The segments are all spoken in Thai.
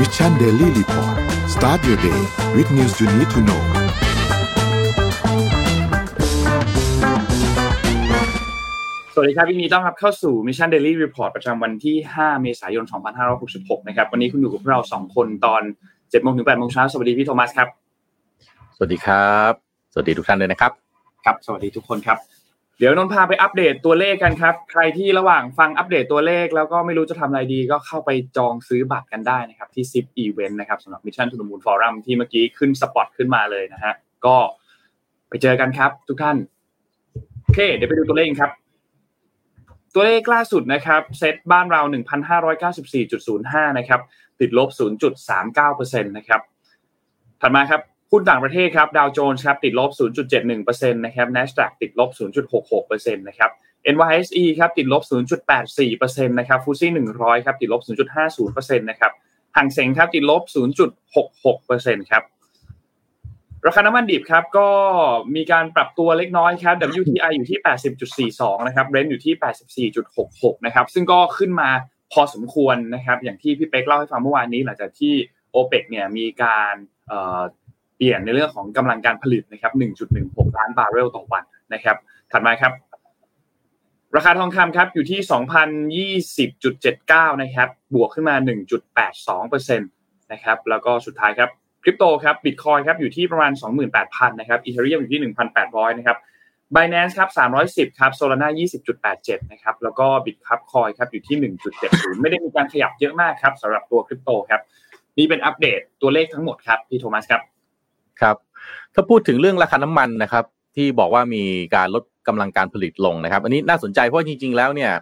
Mission Daily Report start your day with news you need to know สวัสดีครับวันนี้ต้อนรับเข้าสู่ Mission Daily Report ประจำวันที่ 5 เมษายน 2566 นะครับ วันนี้คุณอยู่กับพวกเรา 2 คนตอน7โมงถึง8โมงเช้า สวัสดีพี่โทมัสครับ สวัสดีครับ สวัสดีทุกท่านเลยนะครับ ครับ สวัสดีทุกคนครับ เดี๋ยวนนท์พาไปอัปเดตตัวเลขกันครับ ใครที่ระหว่างฟังอัปเดตตัวเลข แล้วก็ไม่รู้จะทำอะไรดีก็เข้าไปจองซื้อบัตรกันได้นะครับ ที่ ZIP Event นะครับสำหรับ Mission to the Moon Forum ที่เมื่อกี้ขึ้นสปอตขึ้นมาเลยนะฮะก็ไปเจอกันครับ ทุกท่านโอเค เดี๋ยวไปดูตัวเลขกันครับ ตัวเลขล่าสุดนะครับเซตบ้านเรา 1,594.05 นะครับ ติดลบ 0.39%นะครับถัดมาครับ หุ้นต่างประเทศครับดาวโจนส์ครับติดลบ 0.71%นะครับ NASDAQ ติดลบ 0.66%นะครับ NYSE ครับติดลบ 0.84%นะครับฟูซี่100 ครับติดลบ 0.50%นะครับห่างเสงครับติดลบ 0.66%ครับราคาน้ำมันดิบครับก็มีการปรับตัวเล็กน้อยครับ WTI อยู่ที่ 80.42 นะครับ Brent อยู่ที่ 84.66 นะครับ ซึ่งก็ขึ้นมาพอสมควรนะครับ อย่างที่พี่เป๊กเล่าให้ฟังเมื่อวานนี้หลังจากที่ OPEC เนี่ยมีการ เปลี่ยนในเรื่องของกำลังการผลิตนะครับ 1.16 ล้านบาร์เรลต่อวันนะครับ ถัดมาครับ ราคาทองคำครับอยู่ที่ 2,020.79 นะครับ บวกขึ้นมา 1.82%นะครับ แล้วก็สุดท้ายครับคริปโตครับบิตคอยครับอยู่ที่ประมาณ 28,000 นะครับอีเทเรียมอยู่ที่ 1,800 นะครับ Binance ครับ310 ครับ Solana 20.87 นะครับ แล้วก็ Bitcup Coin ครับอยู่ที่ 1.70 ไม่ได้มีการขยับเยอะมากครับสำหรับตัวคริปโตครับ นี่เป็นอัปเดตตัวเลขทั้งหมดครับ พี่โทมัสครับ ครับถ้าพูดถึงเรื่องราคาน้ำมันนะครับ ที่บอกว่ามีการลดกำลังการผลิตลงนะครับ อันนี้น่าสนใจเพราะจริง ๆ แล้วเนี่ย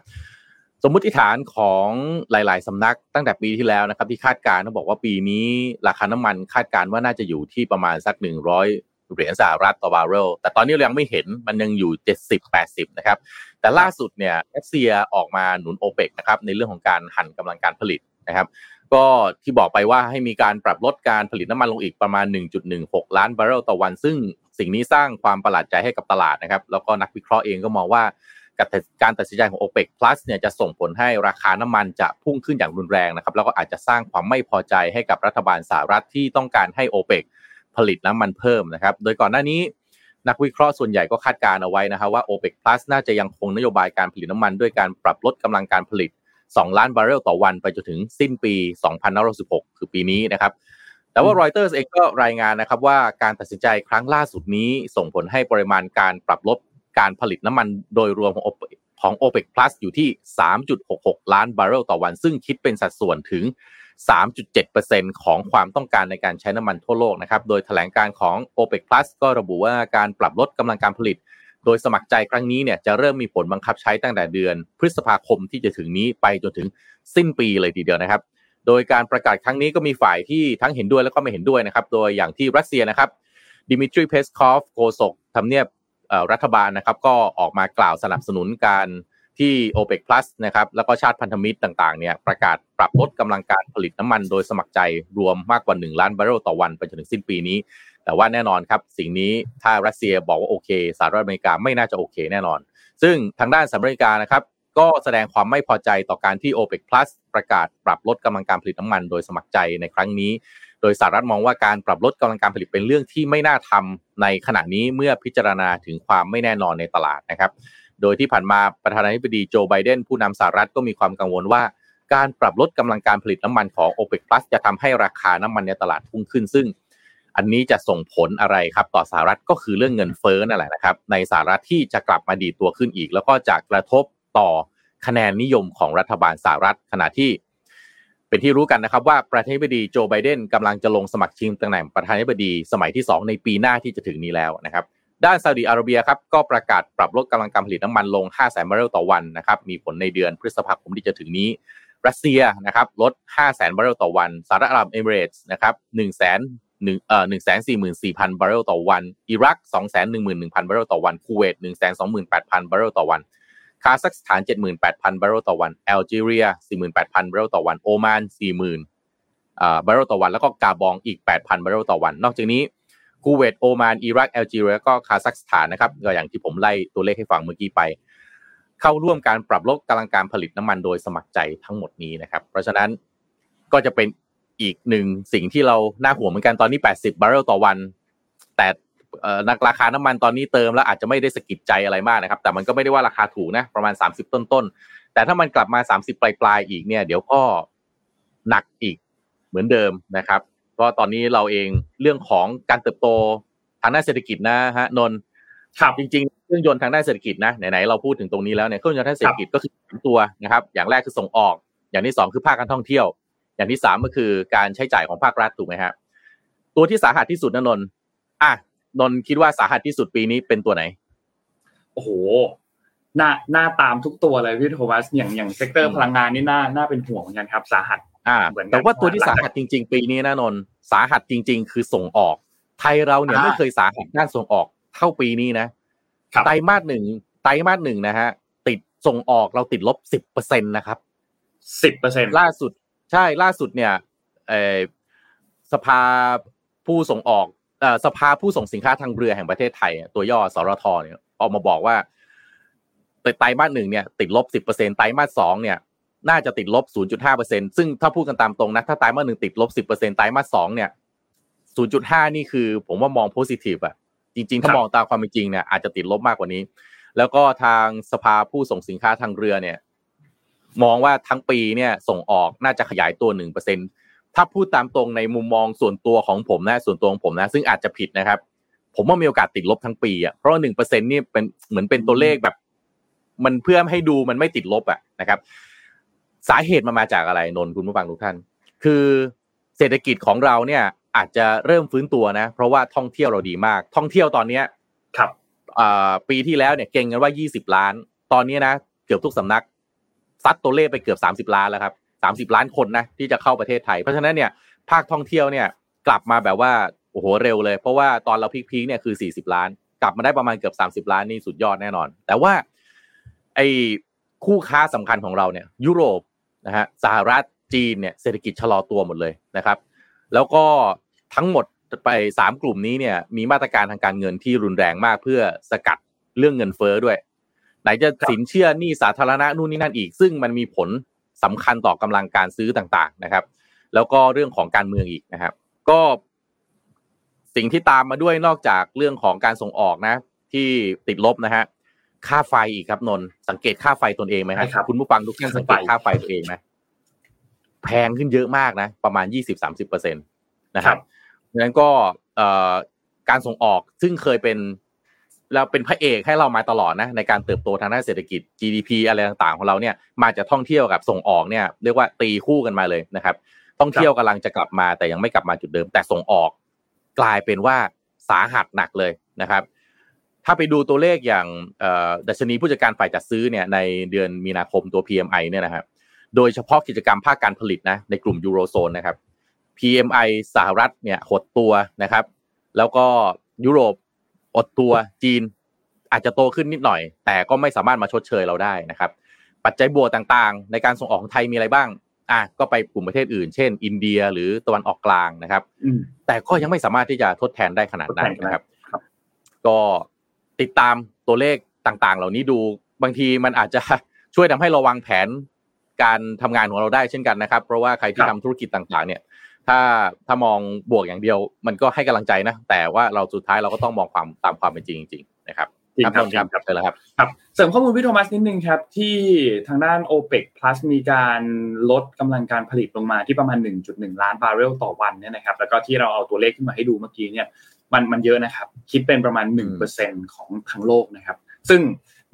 สมมติฐานของหลาย ๆ สำนักตั้งแต่ปีที่แล้วนะครับ ที่คาดการณ์เขาบอกว่าปีนี้ราคาน้ำมันคาดการณ์ว่าน่าจะอยู่ที่ประมาณสักหนึ่งร้อยเหรียญสหรัฐต่อบาร์เรลแต่ตอนนี้เรายังไม่เห็นมันยังอยู่เจ็ดสิบแปดสิบนะครับ แต่ล่าสุดเนี่ยรัสเซียออกมาหนุนโอเปกนะครับในเรื่องของการหั่นกำลังการผลิตนะครับ ก็ที่บอกไปว่าให้มีการปรับลดการผลิตน้ำมันลงอีกประมาณ 1.16 ล้านบาร์เรลต่อวัน ซึ่งสิ่งนี้สร้างความประหลาดใจให้กับตลาดนะครับ แล้วก็นักวิเคราะห์เองก็มองว่าการตัดสินใจของ OPEC Plus เนี่ยจะส่งผลให้ราคาน้ำมันจะพุ่งขึ้นอย่างรุนแรงนะครับ แล้วก็อาจจะสร้างความไม่พอใจให้กับรัฐบาลสหรัฐที่ต้องการให้ OPEC ผลิตน้ำมันเพิ่มนะครับ โดยก่อนหน้านี้นักวิเคราะห์ส่วนใหญ่ก็คาดการเอาไว้นะครับว่า OPEC Plus น่าจะยังคงนโยบายการผลิตน้ำมันด้วยการปรับลดกำลังการผลิต 2 ล้านบาร์เรลต่อวันไปจนถึงสิ้นปี2566คือปีนี้นะครับ แต่ว่ารอยเตอร์เองก็รายงานนะครับว่าการตัดสินใจครั้งล่าสุดนี้ส่งผลให้ปริมาณการปรับลดการผลิตน้ำมันโดยรวมของของ OPEC Plus อยู่ที่ 3.66 ล้านบาร์เรลต่อวัน ซึ่งคิดเป็นสัดส่วนถึง 3.7%ของความต้องการในการใช้น้ำมันทั่วโลกนะครับ โดยแถลงการณ์ของ OPEC Plus ก็ระบุว่าการปรับลดกำลังการผลิต โดยสมัครใจครั้งนี้เนี่ยจะเริ่มมีผลบังคับใช้ตั้งแต่เดือน พฤษภาคมที่จะถึงนี้ไปจนถึงสิ้นปีเลยทีเดียวนะครับ โดยการประกาศครั้งนี้ก็มีฝ่ายที่ทั้งเห็นด้วยแล้วก็ไม่เห็นด้วยนะครับ โดยอย่างที่รัสเซียนะครับดิมิทรีเพสคอฟโฆษกทำเนียบรัฐบาลนะครับ ก็ออกมากล่าวสนับสนุนการที่ OPEC Plus นะครับแล้วก็ชาติพันธมิตรต่างๆเนี่ยประกาศปรับลดกำลังการผลิตน้ำมันโดยสมัครใจรวมมากกว่า 1 ล้านบาร์เรลต่อวันไปจนถึงสิ้นปีนี้ แต่ว่าแน่นอนครับสิ่งนี้ถ้ารัสเซียบอกว่าโอเคสหรัฐอเมริกาไม่น่าจะโอเคแน่นอน ซึ่งทางด้านสหรัฐอเมริกานะครับก็แสดงความไม่พอใจต่อการที่ OPEC Plus ประกาศปรับลดกำลังการผลิตน้ำมันโดยสมัครใจในครั้งนี้ โดยสหรัฐมองว่าการปรับลดกำลังการผลิตเป็นเรื่องที่ไม่น่าทำในขณะนี้เมื่อพิจารณาถึงความไม่แน่นอนในตลาดนะครับ โดยที่ผ่านมาประธานาธิบดีโจไบเดนผู้นำสหรัฐก็มีความกังวลว่า การปรับลดกำลังการผลิตน้ำมันของ OPEC Plus จะทำให้ราคาน้ำมันในตลาดพุ่งขึ้นซึ่ง อันนี้จะส่งผลอะไรครับต่อสหรัฐก็คือเรื่องเงินเฟ้อนั่นแหละนะครับในสหรัฐที่จะกลับมาดีตัวขึ้นอีก แล้วก็จะกระทบต่อคะแนนนิยมของรัฐบาลสหรัฐขณะที่ เป็นที่รู้กันนะครับว่าประธานาธิบดีโจไบเดนกำลังจะลงสมัครชิงตำแหน่งประธานาธิบดีสมัยที่ 2 ในปีหน้าที่จะถึงนี้แล้วนะครับด้านซาอุดิอาระเบียครับก็ประกาศปรับลดกำลังการผลิตน้ำมันลง 5 แสนบาร์เรลต่อวันนะครับมีผลในเดือนพฤษภาคมที่จะถึงนี้รัสเซียนะครับลด 5 แสนบาร์เรลต่อวันสหรัฐอาหรับเอมิเรตส์นะครับ1 0 0 0 0 0 หนึ่งเอ่อหนึ่งแสนสี่หมื่นสี่พันบาร์เรลต่อวัน อิรักสองแสนหนึ่งหมื่นหนึ่งพันบาร์เรลต่อวัน คูเวตหนึ่งแสนสองหมื่นแปดพันบาร์เรลต่อวัน คาซัคสถานเจ็ดหมื่นแปดพันบาร์เรลต่อวันแอลจีเรียสี่หมื่นแปดพันบาร์เรลต่อวัน โอมานสี่หมื่นอ่าบาร์เรลต่อวัน แล้วก็กาบองอีกแปดพันบาร์เรลต่อวัน นอกจากนี้คูเวต โอมาน อิรักแอลจีเรีย ก็คาซัคสถานนะครับ ก็อย่างที่ผมไล่ตัวเลขให้ฟังเมื่อกี้ไป เข้าร่วมการปรับลดกำลังการผลิตน้ำมันโดยสมัครใจทั้งหมดนี้นะครับ เพราะฉะนั้นก็จะเป็น อีกหนึ่งสิ่งที่เราน่าห่วงเหมือนกันตอนนี้ 80 บาร์เรลต่อวัน แต่นักราคาน้ำมันตอนนี้เติมแล้วอาจจะไม่ได้สกิดใจอะไรมากนะครับ แต่มันก็ไม่ได้ว่าราคาถูกนะประมาณ 30 ต้นๆแต่ถ้ามันกลับมา 30 ปลายๆอีกเนี่ย เดี๋ยวก็หนักอีกเหมือนเดิมนะครับเพราะตอนนี้เราเองเรื่องของการเติบโตทางด้านเศรษฐกิจนะฮะนนครับจริงๆเครื่องยนต์ทางด้านเศรษฐกิจนะไหนๆเราพูดถึงตรงนี้แล้วเนี่ยเครื่องยนต์ทางเศรษฐกิจก็คือตัวนะครับ อย่างแรกคือส่งออก อย่างที่สองคือภาคการท่องเที่ยว อย่างที่สามก็คือการใช้จ่ายของภาครัฐถูกไหมครับตัวที่สาหัสที่สุดนะนนอะนนคิดว่าสาหัสที่สุดปีนี้เป็นตัวไหน โอ้โหหน้าหน้าตามทุกตัวเลยพี่โทมัสอย่างอย่าง sector พลังงานนี่น่าน่าเป็นห่วงเหมือนกันครับ สาหัส อ่าแต่ว่าตัวที่สาหัสจริง ๆ ปีนี้นะนนสาหัสจริง ๆ คือส่งออก ไทยเราเนี่ยไม่เคยสาหัสด้านส่งออกเท่าปีนี้นะไตรมาสหนึ่งไตรมาสหนึ่งนะฮะติดส่งออกเราติดลบสิบเปอร์เซ็นตนะครับสิบเปอร์เซ็นล่าสุด ใช่ล่าสุดเนี่ยสภาผู้ส่งออกสภาผู้ส่งสินค้าทางเรือแห่งประเทศไทย ตัวย่อสรทเนี่ยออกมาบอกว่าไตรมาสหนึ่งเนี่ยติดลบสิบเปอร์เซ็นไตรมาสสองเนี่ยน่าจะติดลบศูนย์จุดห้าเปอร์เซ็นซึ่งถ้าพูดกันตามตรงนะ ถ้าไตรมาสหนึ่งติดลบสิบเปอร์เซ็นไตรมาสสองเนี่ยศูนย์จุดห้านี่คือผมว่ามองโพซิทีฟอะจริง ๆ ถ้ามองตามความเป็นจริงเนี่ยอาจจะติดลบมากกว่านี้ แล้วก็ทางสภาผู้ส่งสินค้าทางเรือเนี่ย มองว่าทั้งปีเนี่ยส่งออกน่าจะขยายตัวหนึ่งเปอร์เซ็นถ้าพูดตามตรงในมุมมองส่วนตัวของผมนะส่วนตัวของผมนะซึ่งอาจจะผิดนะครับ ผมว่ามีโอกาสติดลบทั้งปีอะเพราะหนึ่งเปอร์เซ็นนี่เป็นเหมือนเป็นตัวเลขแบบ มันเพื่อให้ดูมันไม่ติดลบอะนะครับ สาเหตุมันมาจากอะไรนนคุณผู้ฟังทุกท่าน คือเศรษฐกิจของเราเนี่ยอาจจะเริ่มฟื้นตัวนะ เพราะว่าท่องเที่ยวเราดีมาก ท่องเที่ยวตอนเนี้ยครับปีที่แล้วเนี่ยเก่งกันว่า 20 ล้าน ตอนนี้นะเกือบทุกสำนัก ซัดตัวเลขไปเกือบ 30 ล้านแล้วครับ 30 ล้านคนนะที่จะเข้าประเทศไทย เพราะฉะนั้นเนี่ยภาคท่องเที่ยวเนี่ยกลับมาแบบว่าโอ้โหเร็วเลย เพราะว่าตอนเราพีคๆเนี่ยคือ 40 ล้าน กลับมาได้ประมาณเกือบ 30 ล้านนี่สุดยอดแน่นอน แต่ว่าไอ้คู่ค้าสำคัญของเราเนี่ยยุโรปนะฮะสหรัฐจีนเนี่ยเศรษฐกิจชะลอตัวหมดเลยนะครับ แล้วก็ทั้งหมดไปสามกลุ่มนี้เนี่ยมีมาตรการทางการเงินที่รุนแรงมากเพื่อสกัดเรื่องเงินเฟ้อด้วย ไหนจะสินเชื่อหนี้สาธารณะนู่นนี่นั่นอีก ซึ่งมันมีผลสำคัญต่อกำลังการซื้อต่างๆนะครับ แล้วก็เรื่องของการเมืองอีกนะครับ ก็สิ่งที่ตามมาด้วยนอกจากเรื่องของการส่งออกนะ ที่ติดลบนะฮะค่าไฟอีกครับนนสังเกตค่าไฟตนเองไหมครับคุณผู้ฟังทุกท่านสังเกตค่าไฟตัวเองไหมแพงขึ้นเยอะมากนะ ประมาณยี่สิบสามสิบเปอร์เซ็นตนะครับดังนั้นก็การส่งออกซึ่งเคยเป็น เราเป็นพระเอกให้เรามาตลอดนะในการเติบโตทางด้านเศรษฐกิจ GDP อะไรต่างๆ ของเราเนี่ยมาจากท่องเที่ยวกับส่งออกเนี่ยเรียกว่าตีคู่กันมาเลยนะครับท่องเที่ยวกำลังจะกลับมาแต่ยังไม่กลับมาจุดเดิม แต่ส่งออกกลายเป็นว่าสาหัสหนักเลยนะครับ ถ้าไปดูตัวเลขอย่างดัชนีผู้จัดการฝ่ายจัดซื้อเนี่ยในเดือนมีนาคมตัว PMI เนี่ยนะครับโดยเฉพาะกิจกรรมภาคการผลิตนะในกลุ่มยูโรโซนนะครับ PMI สหรัฐเนี่ยหดตัวนะครับ แล้วก็ยุโรป อดตัวจีนอาจจะโตขึ้นนิดหน่อย แต่ก็ไม่สามารถมาชดเชยเราได้นะครับ ปัจจัยบวกต่างๆ ในการส่งออกของไทยมีอะไรบ้างอะก็ไปกลุ่มประเทศอื่น เช่น อินเดียหรือตะวันออกกลางนะครับแต่ก็ยังไม่สามารถที่จะทดแทนได้ขนาดนั้นนะครับ ก็ติดตามตัวเลขต่างๆ เหล่านี้ดูบางทีมันอาจจะช่วยทำให้เราวางแผนการทำงานของเราได้เช่นกันนะครับ เพราะว่าใครที่ทำธุรกิจต่างๆ เนี่ย ถ้าถ้ามองบวกอย่างเดียว มันก็ให้กำลังใจนะ แต่ว่าเราสุดท้ายเราก็ต้องมองความตามความเป็นจริงจริงนะครับจริงครับครับใช่แล้วครับครับ เสริมข้อมูลพี่โทมัสนิดนึงครับ ที่ทางด้าน OPEC Plus มีการลดกำลังการผลิตลงมาที่ประมาณ 1.1 ล้านบาร์เรลต่อวันเนี่ยนะครับ แล้วก็ที่เราเอาตัวเลขขึ้นมาให้ดูเมื่อกี้เนี่ยมันมันเยอะนะครับ คิดเป็นประมาณ 1%ของทั้งโลกนะครับ ซึ่ง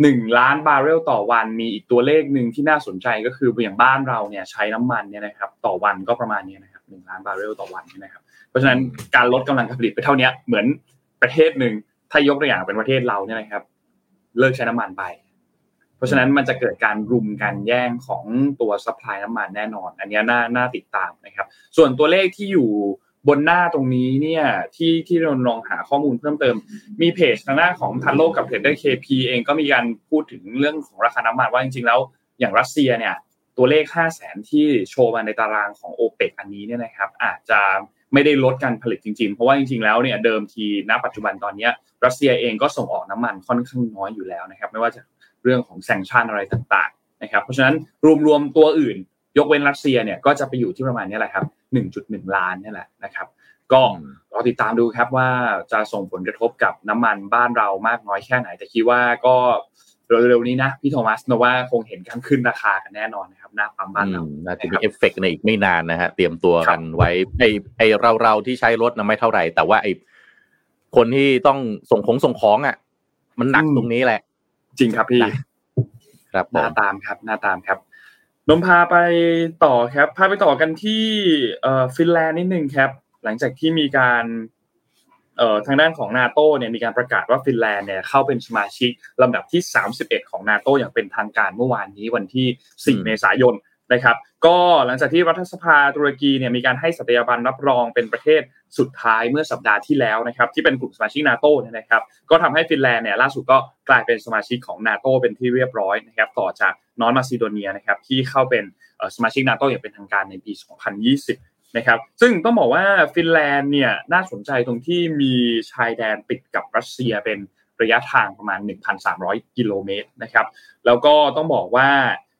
หนึ่งล้านบาร์เรลต่อวันมีอีกตัวเลขหนึ่งที่น่าสนใจก็คืออย่างบ้านเราเนี่ยใช้น้ำมันเนี่ยนะครับ ต่อวันก็ประมาณนี้นะครับ หนึ่งล้านบาร์เรลต่อวันนะครับ เพราะฉะนั้นการลดกำลังการผลิตไปเท่านี้เหมือนประเทศหนึ่งถ้ายกตัวอย่างเป็นประเทศเราเนี่ยนะครับ เลิกใช้น้ำมันไป เพราะฉะนั้นมันจะเกิดการรุมกันแย่งของตัว supply น้ำมันแน่นอน อันนี้น่าน่าติดตามนะครับ ส่วนตัวเลขที่อยู่บนหน้าตรงนี้เนี่ยที่ที่เราลองหาข้อมูลเพิ่มเติม มีเพจทางหน้าของทันโลกกับ Trader KP เองก็มีการพูดถึงเรื่องของราคาน้ำมันว่าจริงๆแล้วอย่างรัสเซียเนี่ย ตัวเลข 5 0 0แสนที่โชว์มาในตารางของโอเปกอันนี้เนี่ยนะครับ อาจจะไม่ได้ลดการผลิตจริงๆ เพราะว่าจริงๆ แล้วเนี่ยเดิมทีณปัจจุบันตอนนี้รัสเซียเองก็ส่งออกน้ำมันค่อนข้างน้อยอยู่แล้วนะครับ ไม่ว่าจะเรื่องของแซงชันอะไรต่างๆนะครับ เพราะฉะนั้นรวมๆตัวอื่น ยกเว้นรัสเซียเนี่ยก็จะไปอยู่ที่ประมาณนี้แหละครับ 1.1 ล้านนี่แหละนะครับ ก็รอติดตามดูครับว่าจะส่งผลกระทบกับน้ำมันบ้านเรามากน้อยแค่ไหนแต่คิดว่าก็ เร็วๆนี้นะพี่โทมัสนะว่าคงเห็นการขึ้นราคากันแน่นอนนะครับหน้าปั๊มบ้านเราน่าจะมีเอฟเฟกในอีกไม่นานนะฮะเตรียมตัวกันไว้ไอไอเราเราที่ใช้รถนะไม่เท่าไหร่ แต่ว่าไอคนที่ต้องส่งของส่งของอะ มันหนักตรงนี้แหละ จริงครับพี่ ครับหน้าตามครับหน้าตามครับนมพาไปต่อครับพาไปต่อกันที่เอ่อฟินแลนด์นิดนึงครับ หลังจากที่มีการเอ่อ ทางด้านของนาโตเนี่ยมีการประกาศว่าฟินแลนด์เนี่ยเข้าเป็นสมาชิกลำดับที่ 31 ของนาโตอย่างเป็นทางการเมื่อวานนี้วันที่ 4 เมษายนนะครับก็หลังจากที่รัฐสภาตุรกีเนี่ยมีการให้สัตยาบันรับรองเป็นประเทศสุดท้ายเมื่อสัปดาห์ที่แล้วนะครับที่เป็นกลุ่มสมาชิกนาโตเนี่ยนะครับก็ทำให้ฟินแลนด์เนี่ยล่าสุดก็กลายเป็นสมาชิกของนาโตเป็นที่เรียบร้อยนะครับต่อจากนอร์ทมาซิโดเนียนะครับที่เข้าเป็นสมาชิกนาโตอย่างเป็นทางการในปี 2020 นะครับซึ่งต้องบอกว่าฟินแลนด์เนี่ยน่าสนใจตรงที่มีชายแดนติดกับรัสเซียเป็นระยะทางประมาณ 1,300 กิโลเมตรนะครับแล้วก็ต้องบอกว่า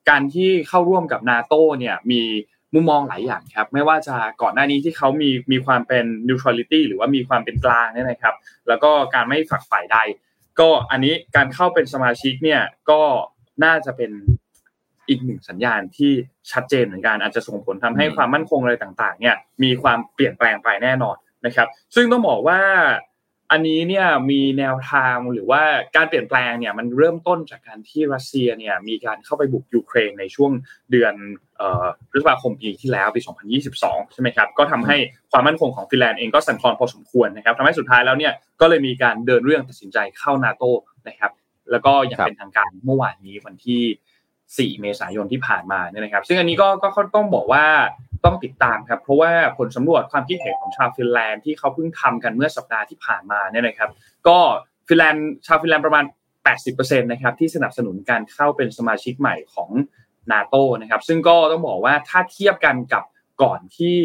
การที่เข้าร่วมกับนาโตเนี่ยมีมุมมองหลายอย่างครับไม่ว่าจะก่อนหน้านี้ที่เขามีมีความเป็น neutrality หรือว่ามีความเป็นกลางเนี่ยนะครับ แล้วก็การไม่ฝักฝ่ายใด ก็อันนี้การเข้าเป็นสมาชิกเนี่ยก็น่าจะเป็น อีกหนึ่งสัญญาณที่ชัดเจนเหมือนกันอาจจะส่งผลทำให้ความมั่นคงอะไรต่างๆ เนี่ยมีความเปลี่ยนแปลงไปแน่นอนนะครับ ซึ่งต้องบอกว่าอันนี้เนี่ยมีแนวทางหรือว่าการเปลี่ยนแปลงเนี่ยมันเริ่มต้นจากการที่รัสเซียเนี่ยมีการเข้าไปบุกยูเครนในช่วงเดือนพฤษภาคมปีที่แล้วปี 2022 ใช่ไหมครับ ก็ทำให้ความมั่นคงของฟินแลนด์เองก็สั่นคลอนพอสมควรนะครับทำให้สุดท้ายแล้วเนี่ยก็เลยมีการเดินเรื่องตัดสินใจเข้านาโตนะครับแล้วก็อย่างเป็นทางการเมื่อวานนี้วันที่ 4 เมษายนที่ผ่านมาเนี่ยนะครับ ซึ่งอันนี้ก็ก็ต้องบอกว่าต้องติดตามครับ เพราะว่าผลสำรวจความคิดเห็นของชาวฟินแลนด์ที่เขาเพิ่งทำกันเมื่อสัปดาห์ที่ผ่านมาเนี่ยนะครับ ก็ฟินแลนด์ชาวฟินแลนด์ประมาณ 80%นะครับที่สนับสนุนการเข้าเป็นสมาชิกใหม่ของนาโตนะครับ ซึ่งก็ต้องบอกว่าถ้าเทียบกันกับก่อนที่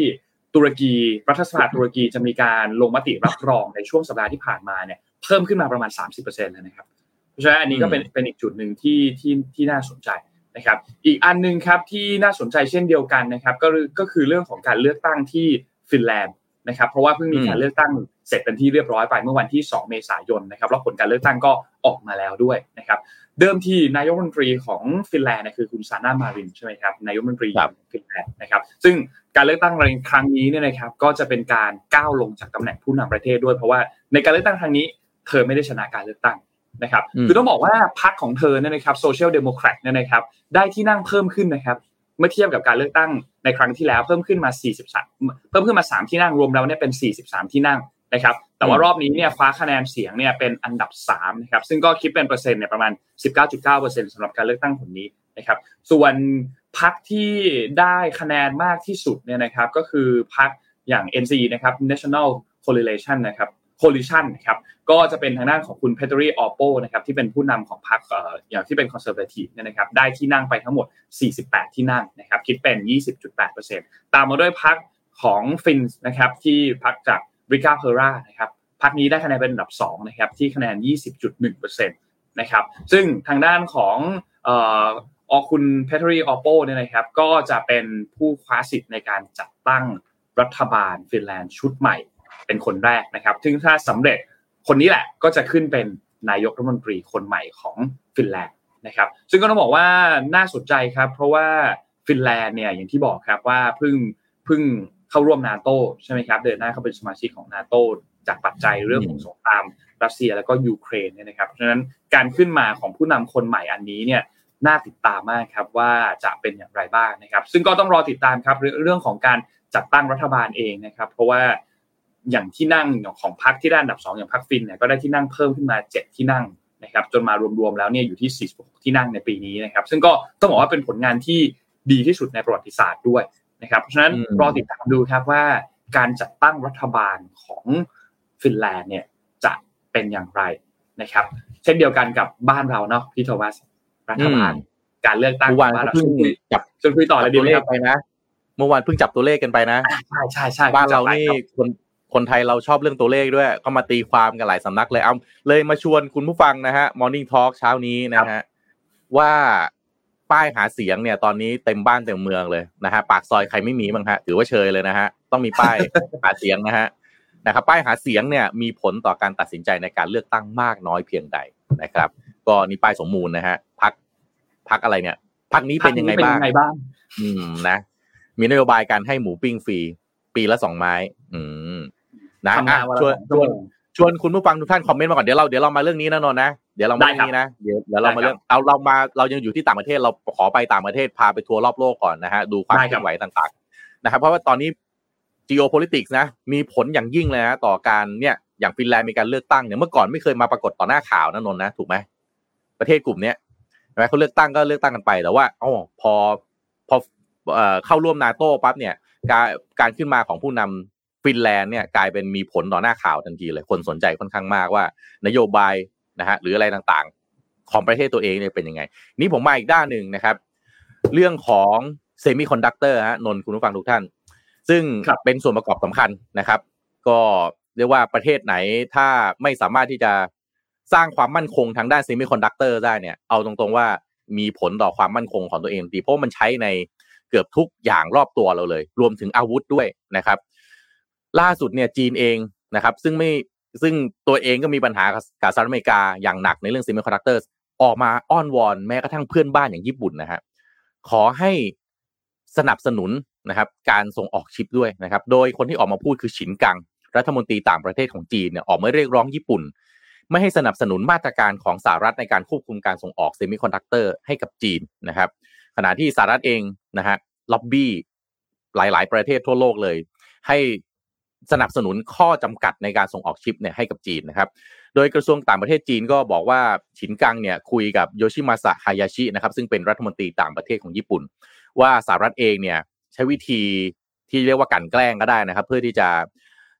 ตุรกีรัฐสภาตุรกีจะมีการลงมติรับรองในช่วงสัปดาห์ที่ผ่านมาเนี่ยเพิ่มขึ้นมาประมาณ 30%เลยนะครับ เพราะฉะนั้นอันนี้ก็เป็นเป็นอีกจุดหนึ่งที่ที่ที่น่าสนใจ นะครับอีกอันนึงครับที่น่าสนใจเช่นเดียวกันนะครับก็ก็คือเรื่องของการเลือกตั้งที่ฟินแลนด์นะครับเพราะว่าเพิ่งมีการเลือกตั้งเสร็จเป็นที่เรียบร้อยไปเมื่อวันที่ 2 เมษายนนะครับแล้วผลการเลือกตั้งก็ออกมาแล้วด้วยนะครับเดิมทีนายกรัฐมนตรีของฟินแลนด์คือคุณซานามารินใช่ไหมครับนายกรัฐมนตรีฟินแลนด์นะครับซึ่งการเลือกตั้งในครั้งนี้เนี่ยนะครับก็จะเป็นการก้าวลงจากตำแหน่งผู้นำประเทศด้วย เพราะว่าในการเลือกตั้งครั้งนี้ เธอไม่ได้ชนะการเลือกตั้ง นะครับคือต้องบอกว่าพรรคของเธอเนี่ยนะครับ Social Democrat เนี่ยนะครับได้ที่นั่งเพิ่มขึ้นนะครับเมื่อเทียบกับการเลือกตั้งในครั้งที่แล้วเพิ่มขึ้นมา 43 เพิ่มขึ้นมา 3 ที่นั่งรวมแล้วเนี่ยเป็น 43 ที่นั่งนะครับแต่ว่ารอบนี้เนี่ยคว้าคะแนนเสียงเนี่ยเป็นอันดับ3นะครับซึ่งก็คิดเป็นเปอร์เซ็นต์เนี่ยประมาณ 19.9%สำหรับการเลือกตั้งผลนี้นะครับส่วนพรรคที่ได้คะแนนมากที่สุดเนี่ยนะครับก็คือพรรคอย่าง NC นะครับ National Coalition นะครับ coalition นะครับก็จะเป็นทางด้านของคุณเพเทอรี่ออโปนะครับที่เป็นผู้นำของพรรคอย่างที่เป็น conservative เนี่ยนะครับได้ที่นั่งไปทั้งหมด 48 ที่นั่งนะครับคิดเป็น 20.8%ตามมาด้วยพรรคของฟินนะครับที่พรรคจากริกาเพรานะครับพรรคนี้ได้คะแนนเป็นอันดับ2นะครับที่คะแนน 20.1%นะครับซึ่งทางด้านของออคุณเพเทอรี่ออโปเนี่ยนะครับก็จะเป็นผู้คว้าสิทธิ์ในการจัดตั้งรัฐบาลฟินแลนด์ชุดใหม่ เป็นคนแรกนะครับ ซึ่งถ้าสำเร็จคนนี้แหละก็จะขึ้นเป็นนายกรัฐมนตรีคนใหม่ของฟินแลนด์นะครับ ซึ่งก็ต้องบอกว่าน่าสนใจครับ เพราะว่าฟินแลนด์เนี่ยอย่างที่บอกครับว่าเพิ่งเพิ่งเข้าร่วมนาโตใช่ไหมครับ เดินหน้าเข้าเป็นสมาชิกของนาโตจากปัจจัยเรื่องของสงครามรัสเซียแล้วก็ยูเครนเนี่ยนะครับ เพราะฉะนั้นการขึ้นมาของผู้นำคนใหม่อันนี้เนี่ยน่าติดตามมากครับว่าจะเป็นอย่างไรบ้างนะครับ ซึ่งก็ต้องรอติดตามครับเรื่องของการจัดตั้งรัฐบาลเองนะครับ เพราะว่า อย่างที่นั่งของพรรคที่ได้อันดับ 2 อย่างพรรคฟินเนี่ยก็ได้ที่นั่งเพิ่มขึ้นมา 7 ที่นั่งนะครับจนมารวมๆแล้วเนี่ยอยู่ที่ 46 ที่นั่งในปีนี้นะครับซึ่งก็ต้องบอกว่าเป็นผลงานที่ดีที่สุดในประวัติศาสตร์ด้วยนะครับเพราะฉะนั้นรอติดตามดูครับว่าการจัดตั้งรัฐบาลของฟินแลนด์เนี่ยจะเป็นอย่างไรนะครับ เช่นเดียวกันกับบ้านเราเนาะพี่โทมัสรัฐบาลการเลือกตั้งบ้านเราจับจนคุยต่อเลยดีไหมครับไปนะเมื่อวานเพิ่งจับตัวเลขกันไปนะใช่ใช่ใช่บ้านเรานี่คน คนไทยเราชอบเรื่องตัวเลขด้วย ก็มาตีความกันหลายสำนักเลยเอาเลยมาชวนคุณผู้ฟังนะฮะ Morning Talk เช้านี้นะฮะว่าป้ายหาเสียงเนี่ยตอนนี้เต็มบ้านเต็มเมืองเลยนะฮะปากซอยใครไม่มีบ้างฮะถือว่าเชยเลยนะฮะต้องมีป้ายหาเสียงนะฮะนะครับป้ายหาเสียงเนี่ยมีผลต่อการตัดสินใจในการเลือกตั้งมากน้อยเพียงใดนะครับ ก็นี่ป้ายสมมูลนะฮะพักพักอะไรเนี่ยพักนี้เป็นยังไงบ้างบ้าง อืมนะ มีนโยบายการให้หมูปิ้งฟรี ปีละสองไม้ อืม นะทำงานอะวันชวนละชวนชวนคุณผู้ฟังทุกท่านคอมเมนต์มาก่อนเดี๋ยวเราเดี๋ยวเรามาเรื่องนี้นะนนท์นะเดี๋ยวเรามาได้เรื่องครับนี้นะเดี๋ยวเดี๋ยวเรามาได้ครับเรื่องเอาเรามาเรายังอยู่ที่ต่างประเทศเราขอไปต่างประเทศพาไปทัวร์รอบโลกก่อนนะฮะดูความได้เคครับลื่อนไหวต่างๆนะครับเพราะว่าตอนนี้ geopolitics นะ มีผลอย่างยิ่งเลยนะต่อการเนี่ยอย่างฟินแลนด์มีการเลือกตั้งเนี่ยเมื่อก่อนไม่เคยมาปรากฏต่อหน้าข่าวนะนนท์นะถูกไหมประเทศกลุ่มเนี้ยใช่ไหมเขาเลือกตั้งก็เลือกตั้งกันไปแต่ว่าอ๋อพอพอเอ่อเข้าร่วมนาโต้ปั๊บเนี่ย การการขึ้นมาของผู้นำ ฟินแลนด์เนี่ยกลายเป็นมีผลต่อหน้าข่าวทันทีเลยคนสนใจค่อนข้างมากว่า นโยบายนะฮะหรืออะไรต่างๆ ของประเทศตัวเองเนี่ยเป็นยังไง นี่ผมมาอีกด้านหนึ่งนะครับ เรื่องของเซมิคอนดักเตอร์ฮะนนท์คุณผู้ฟังทุกท่าน ซึ่งครับเป็นส่วนประกอบสำคัญนะครับ ก็เรียกว่าประเทศไหนถ้าไม่สามารถที่จะสร้างความมั่นคงทางด้านเซมิคอนดักเตอร์ได้เนี่ยเอาตรงๆว่ามีผลต่อความมั่นคงของตัวเองดีเพราะมันใช้ในเกือบทุกอย่างรอบตัวเราเลย รวมถึงอาวุธด้วยนะครับ ล่าสุดเนี่ยจีนเองนะครับ ซึ่งไม่ซึ่งตัวเองก็มีปัญหากับสหรัฐอเมริกาอย่างหนักในเรื่องเซมิคอนดักเตอร์ออกมาอ้อนวอนแม้กระทั่งเพื่อนบ้านอย่างญี่ปุ่นนะฮะขอให้สนับสนุนนะครับการส่งออกชิปด้วยนะครับ โดยคนที่ออกมาพูดคือฉินกัง รัฐมนตรีต่างประเทศของจีนเนี่ยออกมาเรียกร้องญี่ปุ่น ไม่ให้สนับสนุนมาตรการของสหรัฐในการควบคุมการส่งออกเซมิคอนดักเตอร์ให้กับจีนนะครับ ขณะที่สหรัฐเองนะฮะล็อบบี้หลาย ๆ ประเทศทั่วโลกเลย ให้ สนับสนุนข้อจำกัดในการส่งออกชิปเนี่ยให้กับจีนนะครับ โดยกระทรวงต่างประเทศจีนก็บอกว่าฉินกังเนี่ยคุยกับโยชิมาสะฮายาชินะครับซึ่งเป็นรัฐมนตรีต่างประเทศของญี่ปุ่น ว่าสหรัฐเองเนี่ยใช้วิธีที่เรียกว่ากลั่นแกล้งก็ได้นะครับ เพื่อที่จะ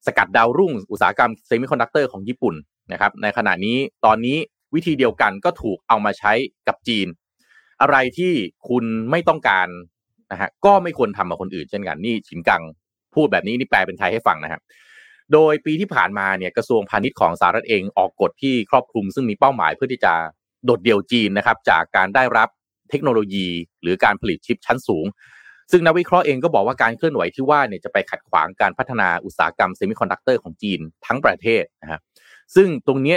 สกัดดาวรุ่งอุตสาหกรรมเซมิคอนดักเตอร์ของญี่ปุ่นนะครับในขณะนี้ตอนนี้วิธีเดียวกันก็ถูกเอามาใช้กับจีน อะไรที่คุณไม่ต้องการนะฮะก็ไม่ควรทำกับคนอื่นเช่นกันนี่ฉินกัง พูดแบบนี้นี่แปลเป็นไทยให้ฟังนะครับโดยปีที่ผ่านมาเนี่ยกระทรวงพาณิชย์ของสหรัฐเองออกกฎที่ครอบคลุม ซึ่งมีเป้าหมายเพื่อที่จะโดดเดี่ยวจีนนะครับจากการได้รับเทคโนโลยี หรือการผลิตชิปชั้นสูง ซึ่งนักวิเคราะห์เองก็บอกว่าการเคลื่อนไหวที่ว่าเนี่ยจะไปขัดขวางการพัฒนาอุตสาหกรรมเซมิคอนดักเตอร์ของจีนทั้งประเทศนะฮะซึ่งตรงเนี้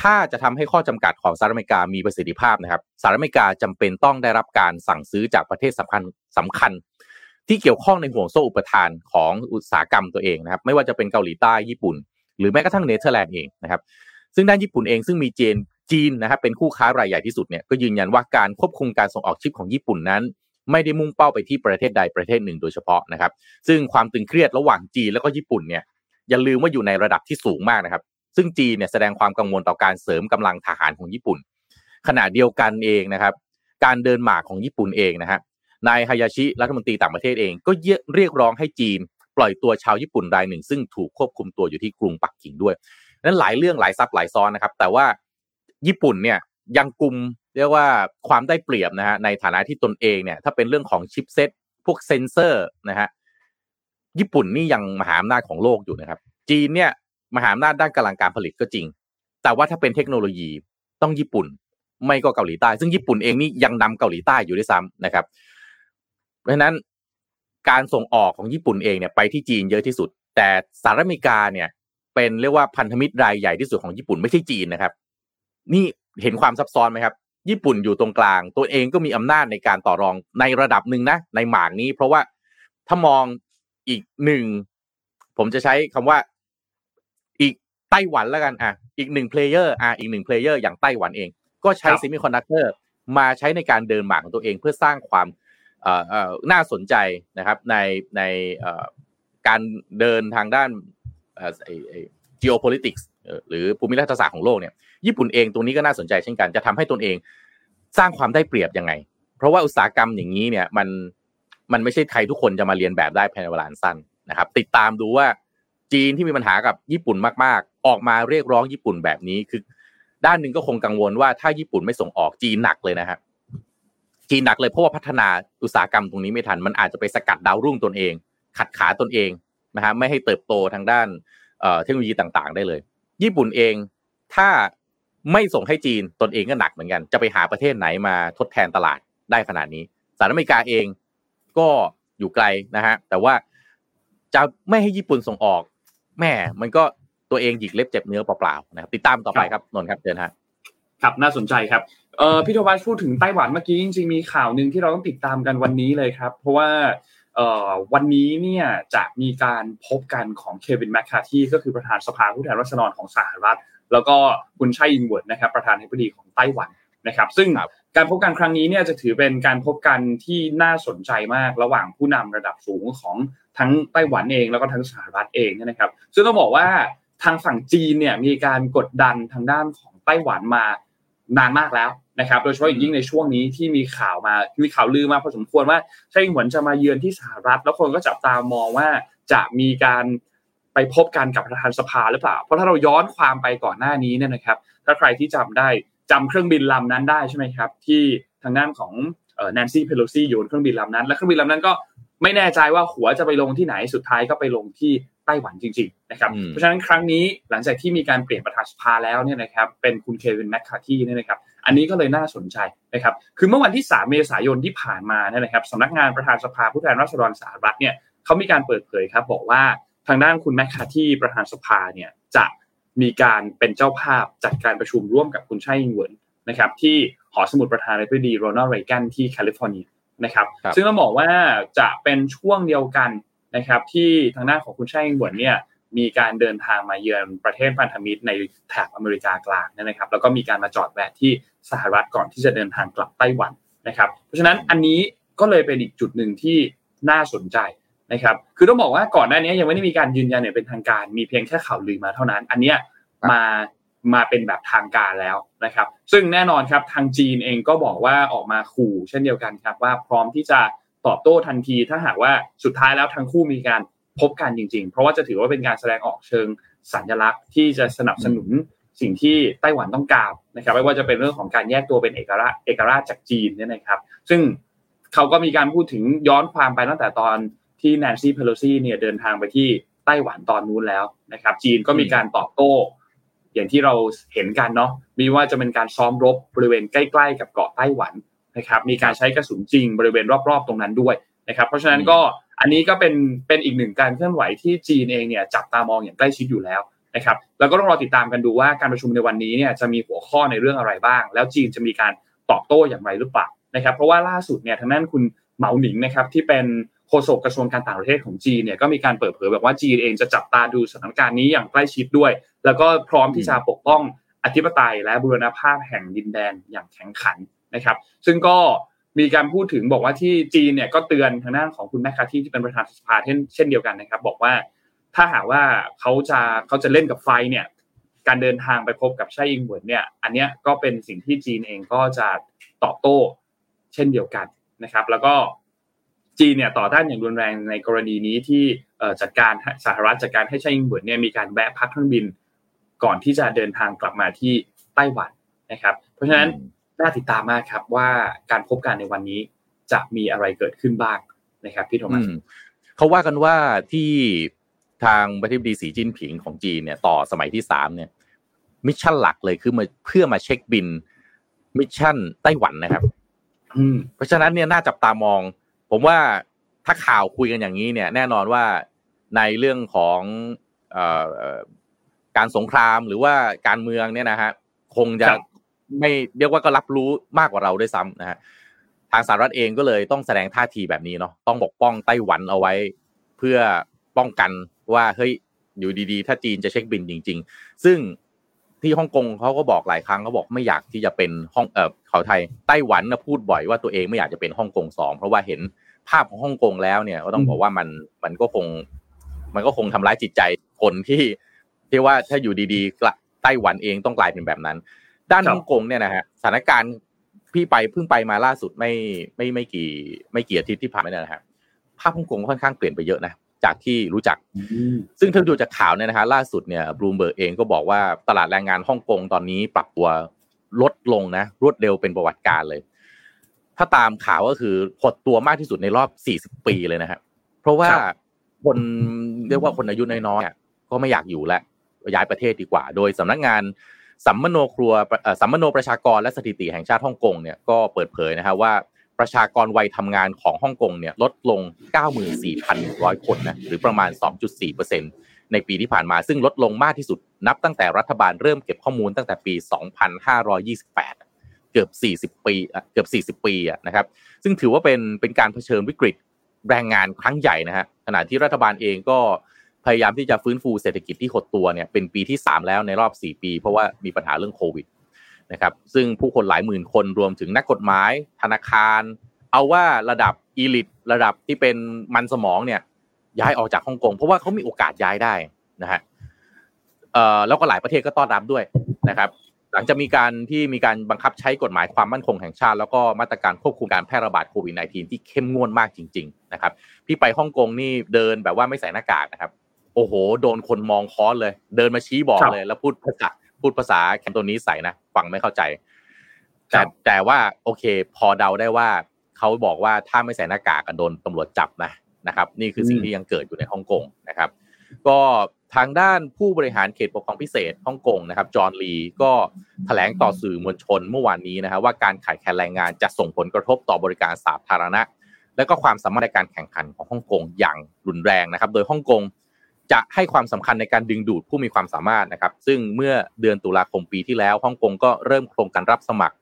ถ้าจะทำให้ข้อจำกัดของสหรัฐอเมริกามีประสิทธิภาพนะครับสหรัฐอเมริกาจำเป็นต้องได้รับการสั่งซื้อจากประเทศสำคัญสำคัญ ที่เกี่ยวข้องในห่วงโซ่อุปทานของอุตสาหกรรมตัวเองนะครับ ไม่ว่าจะเป็นเกาหลีใต้ญี่ปุ่น หรือแม้กระทั่งเนเธอร์แลนด์เองนะครับ ซึ่งด้านญี่ปุ่นเองซึ่งมีเจนจีนนะครับเป็นคู่ค้ารายใหญ่ที่สุดเนี่ยก็ยืนยันว่าการควบคุมการส่งออกชิปของญี่ปุ่นนั้น ไม่ได้มุ่งเป้าไปที่ประเทศใดประเทศหนึ่งโดยเฉพาะนะครับ ซึ่งความตึงเครียดระหว่างจีนแล้วก็ญี่ปุ่นเนี่ยอย่าลืมว่าอยู่ในระดับที่สูงมากนะครับ ซึ่งจีนเนี่ยแสดงความกังวลต่อการเสริมกำลังทหารของญี่ปุ่น ขณะเดียวกันเองนะครับ การเดินหมากของญี่ปุ่นเองนะฮะ นายฮายาชิรัฐมนตรีต่างประเทศเอง ก็เรียกร้องให้จีน ปล่อยตัวชาวญี่ปุ่นรายหนึ่ง ซึ่งถูกควบคุมตัวอยู่ที่กรุงปักกิ่งด้วยนั้นหลายเรื่องหลายซับหลายซ้อนนะครับ แต่ว่าญี่ปุ่นเนี่ยยังกลุ่มเรียกว่าความได้เปรียบนะฮะในฐานะที่ตนเองเนี่ยถ้าเป็นเรื่องของชิปเซ็ตพวกเซนเซอร์นะฮะญี่ปุ่นนี่ยังมหาอำนาจของโลกอยู่นะครับ จีนเนี่ยมหาอำนาจด้านกำลังการผลิตก็จริง แต่ว่าถ้าเป็นเทคโนโลยีต้องญี่ปุ่น ไม่ก็เกาหลีใต้ ซึ่งญี่ปุ่นเองนี่ยังนำเกาหลีใต้อยู่ด้วยซ้ำนะครับ เพราะฉะนั้นการส่งออกของญี่ปุ่นเองเนี่ยไปที่จีนเยอะที่สุด แต่สหรัฐอเมริกาเนี่ยเป็นเรียกว่าพันธมิตรรายใหญ่ที่สุดของญี่ปุ่นไม่ใช่จีนนะครับ นี่เห็นความซับซ้อนไหมครับ ญี่ปุ่นอยู่ตรงกลาง ตัวเองก็มีอำนาจในการต่อรองในระดับหนึ่งนะในหมากนี้ เพราะว่าถ้ามองอีกหนึ่งผมจะใช้คำว่าอีกไต้หวันแล้วกันอะอีกหนึ่ง player อะอีกหนึ่ง player อย่างไต้หวันเอง ก็ใช้ครับเซมิคอนดักเตอร์มาใช้ในการเดินหมากของตัวเองเพื่อสร้างความเอ่อเอ่อ น่าสนใจนะครับในในการเดินทางด้าน geopolitics หรือภูมิรัฐศาสตร์ของโลกเนี่ยญี่ปุ่นเองตรงนี้ก็น่าสนใจเช่นกันจะทำให้ตนเองสร้างความได้เปรียบยังไง เพราะว่าอุตสาหกรรมอย่างนี้เนี่ยมันมันไม่ใช่ใครทุกคนจะมาเรียนแบบได้ภายในเวลาสั้นนะครับ ติดตามดูว่าจีนที่มีปัญหากับญี่ปุ่นมาก ๆ ออกมาเรียกร้องญี่ปุ่นแบบนี้คือ ด้านหนึ่งก็คงกังวลว่าถ้าญี่ปุ่นไม่ส่งออกจีนหนักเลยนะครับ จีนหนักเลยเพราะว่าพัฒนาอุตสาหกรรมตรงนี้ไม่ทัน มันอาจจะไปสกัดดาวรุ่งตนเอง ขัดขาตนเองนะฮะไม่ให้เติบโตทางด้านเอ่อเทคโนโลยีต่างๆ ได้เลย ญี่ปุ่นเองถ้าไม่ส่งให้จีนตนเองก็หนักเหมือนกัน จะไปหาประเทศไหนมาทดแทนตลาดได้ขนาดนี้สหรัฐอเมริกาเองก็อยู่ไกลนะฮะแต่ว่าจะไม่ให้ญี่ปุ่นส่งออกแม่มันก็ตัวเองหยิกเล็บเจ็บเนื้อเปล่าๆนะครับติดตามต่อไปครับนนท์ครับเชิญฮะครับน่าสนใจครับ เอ่อพี่โทมัสพูดถึงไต้หวันเมื่อกี้จริงๆมีข่าวหนึ่งที่เราต้องติดตามกันวันนี้เลยครับ เพราะว่าเอ่อวันนี้เนี่ยจะมีการพบกันของเควินแมคคาร์ธีก็คือประธานสภาผู้แทนราษฎรของสหรัฐ แล้วก็คุณไช่อิงเหวินนะครับประธานาธิบดีของไต้หวันนะครับ ซึ่งครับการพบกันครั้งนี้เนี่ยจะถือเป็นการพบกันที่น่าสนใจมากระหว่างผู้นำระดับสูงของทั้งไต้หวันเองแล้วก็ทั้งสหรัฐเองเนี่ยนะครับ ซึ่งต้องบอกว่าทางฝั่งจีนเนี่ยมีการกดดันทางด้านของไต้หวันมา นานมากแล้วนะครับ โดยเฉพาะอย่างยิ่งในช่วงนี้ที่มีข่าวมา มีข่าวลือมาพอสมควรว่าไช่อิงหวนจะมาเยือนที่สหรัฐ แล้วคนก็จับตามองว่าจะมีการไปพบกันกับประธานสภาหรือเปล่า เพราะถ้าเราย้อนความไปก่อนหน้านี้เนี่ยนะครับ ถ้าใครที่จำได้จำเครื่องบินลำนั้นได้ใช่ไหมครับ ที่ทางด้านของแนนซี่เพโลซีโยนเครื่องบินลำนั้น และเครื่องบินลำนั้นก็ไม่แน่ใจว่าหัวจะไปลงที่ไหนสุดท้ายก็ไปลงที่ ไต้หวันจริงๆนะครับอืมเพราะฉะนั้นครั้งนี้หลังจากที่มีการเปลี่ยนประธานสภาแล้วเนี่ยนะครับเป็นคุณเควินแมคคาร์ธีเนี่ยนะครับอันนี้ก็เลยน่าสนใจนะครับคือเมื่อวันที่ 3 เมษายนที่ผ่านมาเนี่ยนะครับสำนักงานประธานสภาผู้แทนราษฎรสหรัฐเนี่ยเขามีการเปิดเผยครับบอกว่าทางด้านคุณแมคคาร์ธีประธานสภาเนี่ยจะมีการเป็นเจ้าภาพจัดการประชุมร่วมกับคุณไช่อิงเหวินนะครับที่หอสมุดประธานาธิบดีโรนัลด์เรแกนที่แคลิฟอร์เนียนะครับครับซึ่งต้องบอกว่าจะเป็นช่วงเดียวกัน นะครับที่ทางด้านของคุณไช่อิงเหวินเนี่ยมีการเดินทางมาเยือนประเทศพันธมิตรในแถบอเมริกากลางเนยนะครับ แล้วก็มีการมาจอดแวะที่สหรัฐก่อนที่จะเดินทางกลับไต้หวันนะครับ เพราะฉะนั้นอันนี้ก็เลยเป็นอีกจุดหนึ่งที่น่าสนใจนะครับ คือต้องบอกว่าก่อนหน้านี้ยังไม่ได้มีการยืนยันอย่างเป็นทางการ มีเพียงแค่ข่าวลือมาเท่านั้น อันเนี้ยมามาเป็นแบบทางการแล้วนะครับ ซึ่งแน่นอนครับทางจีนเองก็บอกว่าออกมาขู่เช่นเดียวกันครับว่าพร้อมที่จะ ตอบโต้ทันทีถ้าหากว่าสุดท้ายแล้วทั้งคู่มีการพบกันจริง ๆ เพราะว่าจะถือว่าเป็นการแสดงออกเชิงสัญลักษณ์ที่จะสนับสนุนสิ่งที่ไต้หวันต้องการนะครับไม่ว่าจะเป็นเรื่องของการแยกตัวเป็นเอกราชเอกราชจากจีนเนี่ยนะครับ ซึ่งเขาก็มีการพูดถึงย้อนความไปตั้งแต่ตอนที่แนนซี่เพโลซีเนี่ยเดินทางไปที่ไต้หวันตอนนู้นแล้วนะครับ จีนก็มีการตอบโต้ อย่างที่เราเห็นกันเนาะมีว่าจะเป็นการซ้อมรบบริเวณใกล้ ๆ กับเกาะไต้หวัน นะครับมีการใช้กระสุนจริงบริเวณรอบๆตรงนั้นด้วยนะครับเพราะฉะนั้นก็อันนี้ก็เป็นเป็นอีกหนึ่งการเคลื่อนไหวที่จีนเองเนี่ยจับตามองอย่างใกล้ชิดอยู่แล้วนะครับแล้วก็ต้องรอติดตามกันดูว่าการประชุมในวันนี้เนี่ยจะมีหัวข้อในเรื่องอะไรบ้าง แล้วจีนจะมีการตอบโต้อย่างไรหรือเปล่านะครับเพราะว่าล่าสุดเนี่ยทางด้านคุณเหมาหนิงนะครับที่เป็นโฆษกกระทรวงการต่างประเทศของจีนเนี่ยก็มีการเปิดเผยแบบว่าจีนเองจะจับตาดูสถานการณ์นี้อย่างใกล้ชิดด้วย แล้วก็พร้อมที่จะปกป้องอธิปไตยและบูรณภาพแห่งดินแดนอย่างแข็งขัน นะครับ ซึ่งก็มีการพูดถึงบอกว่าที่จีนเนี่ยก็เตือนทางด้านของคุณแมคคาที่ที่เป็นประธานสภาเช่นเช่นเดียวกันนะครับ บอกว่าถ้าหากว่าเขาจะเขาจะเล่นกับไฟเนี่ยการเดินทางไปพบกับไช่อิงเหวินเนี่ย อันเนี้ยก็เป็นสิ่งที่จีนเองก็จะตอบโต้เช่นเดียวกันนะครับ แล้วก็จีนเนี่ยต่อต้านอย่างรุนแรงในกรณีนี้ที่จัดการสหรัฐจัดการให้ไช่อิงเหวินเนี่ยมีการแวะพักเครื่องบินก่อนที่จะเดินทางกลับมาที่ไต้หวันนะครับ เพราะฉะนั้น น่าติดตามมากครับว่าการพบกันในวันนี้จะมีอะไรเกิดขึ้นบ้างนะครับพี่โทมัสอืมเขาว่ากันว่าที่ทางประธานาธิบดีสีจิ้นผิงของจีนเนี่ยต่อสมัยที่สามเนี่ย mission หลักเลยคือมาเพื่อมาเช็คบิล mission ไต้หวันนะครับอืมเพราะฉะนั้นเนี่ยน่าจับตามอง ผมว่าถ้าข่าวคุยกันอย่างนี้เนี่ย แน่นอนว่าในเรื่องของเอ่อเอ่อการสงครามหรือว่าการเมืองเนี่ยนะฮะคงจะครับ ไม่เรียกว่าก็รับรู้มากกว่าเราด้วยซ้ำนะฮะทางสหรัฐเองก็เลยต้องแสดงท่าทีแบบนี้เนาะต้องปกป้องไต้หวันเอาไว้ เพื่อป้องกันว่าเฮ้ยอยู่ดีๆ ถ้าจีนจะเช็คบินจริง ๆ ซึ่งที่ฮ่องกงเขาก็บอกหลายครั้งเขาบอกไม่อยากที่จะเป็นฮ่องเออเขาไทยไต้หวันนะพูดบ่อยว่าตัวเองไม่อยากจะเป็นฮ่องกงสองเพราะว่าเห็นภาพของฮ่องกงแล้วเนี่ยก็ต้องบอกว่ามันมันก็คง มันก็คงทำร้ายจิตใจคนที่ที่ว่าถ้าอยู่ดีๆไต้หวันเองต้องกลายเป็นแบบนั้น ด้านครับฮ่องกงเนี่ยนะฮะสถานการณ์พี่ไปเพิ่งไปมาล่าสุดไม่ไม่ไม่กี่ ไม่กี่อาทิตย์ที่ผ่านมาเนี่ยนะฮะภาพฮ่องกงค่อนข้างเปลี่ยนไปเยอะนะจากที่รู้จัก ซึ่งถ้าดูจากข่าวเนี่ยนะฮะล่าสุดเนี่ยบลูมเบิร์กเองก็บอกว่าตลาดแรงงานฮ่องกงตอนนี้ปรับตัวลดลงนะ รวดเร็วเป็นประวัติการเลย ถ้าตามข่าวก็คือหดตัวมากที่สุดในรอบ 40 ปีเลยนะฮะเพราะว่าครับคนเรียกว่าคนอายุน้อยๆอะก็ไม่อยากอยู่แล้วย้ายประเทศดีกว่า โดยสำนักงาน สัมมโนครัวสัมมโนประชากรและสถิติแห่งชาติฮ่องกงเนี่ยก็เปิดเผยนะฮะว่าประชากรวัยทำงานของฮ่องกงเนี่ยลดลง 94,100 คนนะหรือประมาณ 2.4%ในปีที่ผ่านมาซึ่งลดลงมากที่สุดนับตั้งแต่รัฐบาลเริ่มเก็บข้อมูลตั้งแต่ปี 2528 เกือบ 40 ปีเกือบ40 ปีนะครับซึ่งถือว่าเป็นเป็นการเผชิญวิกฤตแรงงานครั้งใหญ่นะฮะขณะที่รัฐบาลเองก็ พยายามที่จะฟื้นฟูเศรษฐกิจที่หดตัวเนี่ยเป็นปีที่ 3 แล้วในรอบ 4 ปี เพราะว่ามีปัญหาเรื่องโควิดนะครับซึ่งผู้คนหลายหมื่นคนรวมถึงนักกฎหมาย ธนาคาร เอาว่าระดับอีลิตระดับที่เป็นมันสมองเนี่ยย้ายออกจากฮ่องกงเพราะว่าเขามีโอกาสย้ายได้นะฮะแล้วก็หลายประเทศก็ต้อนรับด้วยนะครับ หลังจากมีการที่มีการบังคับใช้กฎหมายความมั่นคงแห่งชาติ แล้วก็มาตรการควบคุมการแพร่ระบาดโควิด -19 ที่เข้มงวดมากจริง ๆ นะครับ พี่ไปฮ่องกงนี่เดินแบบว่าไม่ใส่หน้ากากนะครับ โอ้โห โดนคนมองค้อนเลย เดินมาชี้บอกเลย แล้วพูดภาษาพูดภาษาแคนโตนี้ใส่นะฟังไม่เข้าใจ แต่แต่ว่าโอเค พอเดาได้ว่าเขาบอกว่าถ้าไม่ใส่หน้ากากโดนตำรวจจับนะนะครับ นี่คือสิ่งที่ยังเกิดอยู่ในฮ่องกงนะครับ ก็ทางด้านผู้บริหารเขตปกครองพิเศษฮ่องกงนะครับ จอห์นลีก็แถลงต่อสื่อมวลชนเมื่อวานนี้นะครับว่าการขาดแคลนแรงงานจะส่งผลกระทบต่อบริการสาธารณะ และก็ความสามารถในการแข่งขันของฮ่องกงอย่างรุนแรงนะครับ โดยฮ่องกง จะให้ความสำคัญในการดึงดูดผู้มีความสามารถนะครับ ซึ่งเมื่อเดือนตุลาคมปีที่แล้วฮ่องกงก็เริ่มโครงการรับสมัคร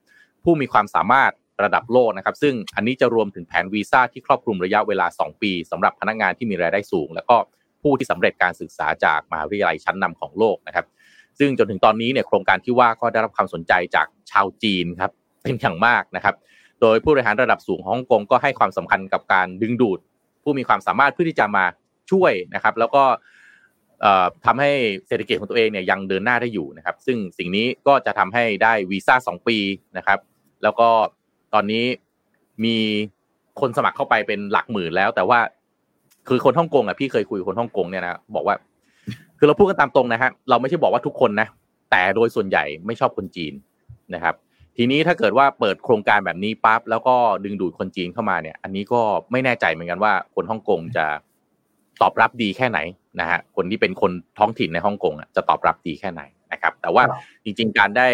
ผู้มีความสามารถระดับโลกนะครับ ซึ่งอันนี้จะรวมถึงแผนวีซ่าที่ครอบคลุมระยะเวลา 2 ปีสำหรับพนักงานที่มีรายได้สูง แล้วก็ผู้ที่สำเร็จการศึกษาจากมหาวิทยาลัยชั้นนำของโลกนะครับ ซึ่งจนถึงตอนนี้เนี่ยโครงการที่ว่าก็ได้รับความสนใจจากชาวจีนครับเป็นอย่างมากนะครับ โดยผู้บริหารระดับสูงของฮ่องกงก็ให้ความสำคัญกับการดึงดูด ผู้มีความสามารถเพื่อที่จะมาช่วยนะครับ แล้วก็ ทำให้เศรษฐกิจของตัวเองเนี่ยยังเดินหน้าได้อยู่นะครับ ซึ่งสิ่งนี้ก็จะทำให้ได้วีซ่าสองปีนะครับ แล้วก็ตอนนี้มีคนสมัครเข้าไปเป็นหลักหมื่นแล้ว แต่ว่าคือคนฮ่องกงอะพี่เคยคุยคนฮ่องกงเนี่ยนะบอกว่า คือเราพูดกันตามตรงนะฮะเราไม่ใช่บอกว่าทุกคนนะแต่โดยส่วนใหญ่ไม่ชอบคนจีนนะครับ ทีนี้ถ้าเกิดว่าเปิดโครงการแบบนี้ปั๊บแล้วก็ดึงดูดคนจีนเข้ามาเนี่ย อันนี้ก็ไม่แน่ใจเหมือนกันว่าคนฮ่องกงจะตอบรับดีแค่ไหน นะฮะคนที่เป็นคนท้องถิ่นในฮ่องกงจะตอบรับดีแค่ไหนนะครับ แต่ว่าจริง ๆ การได้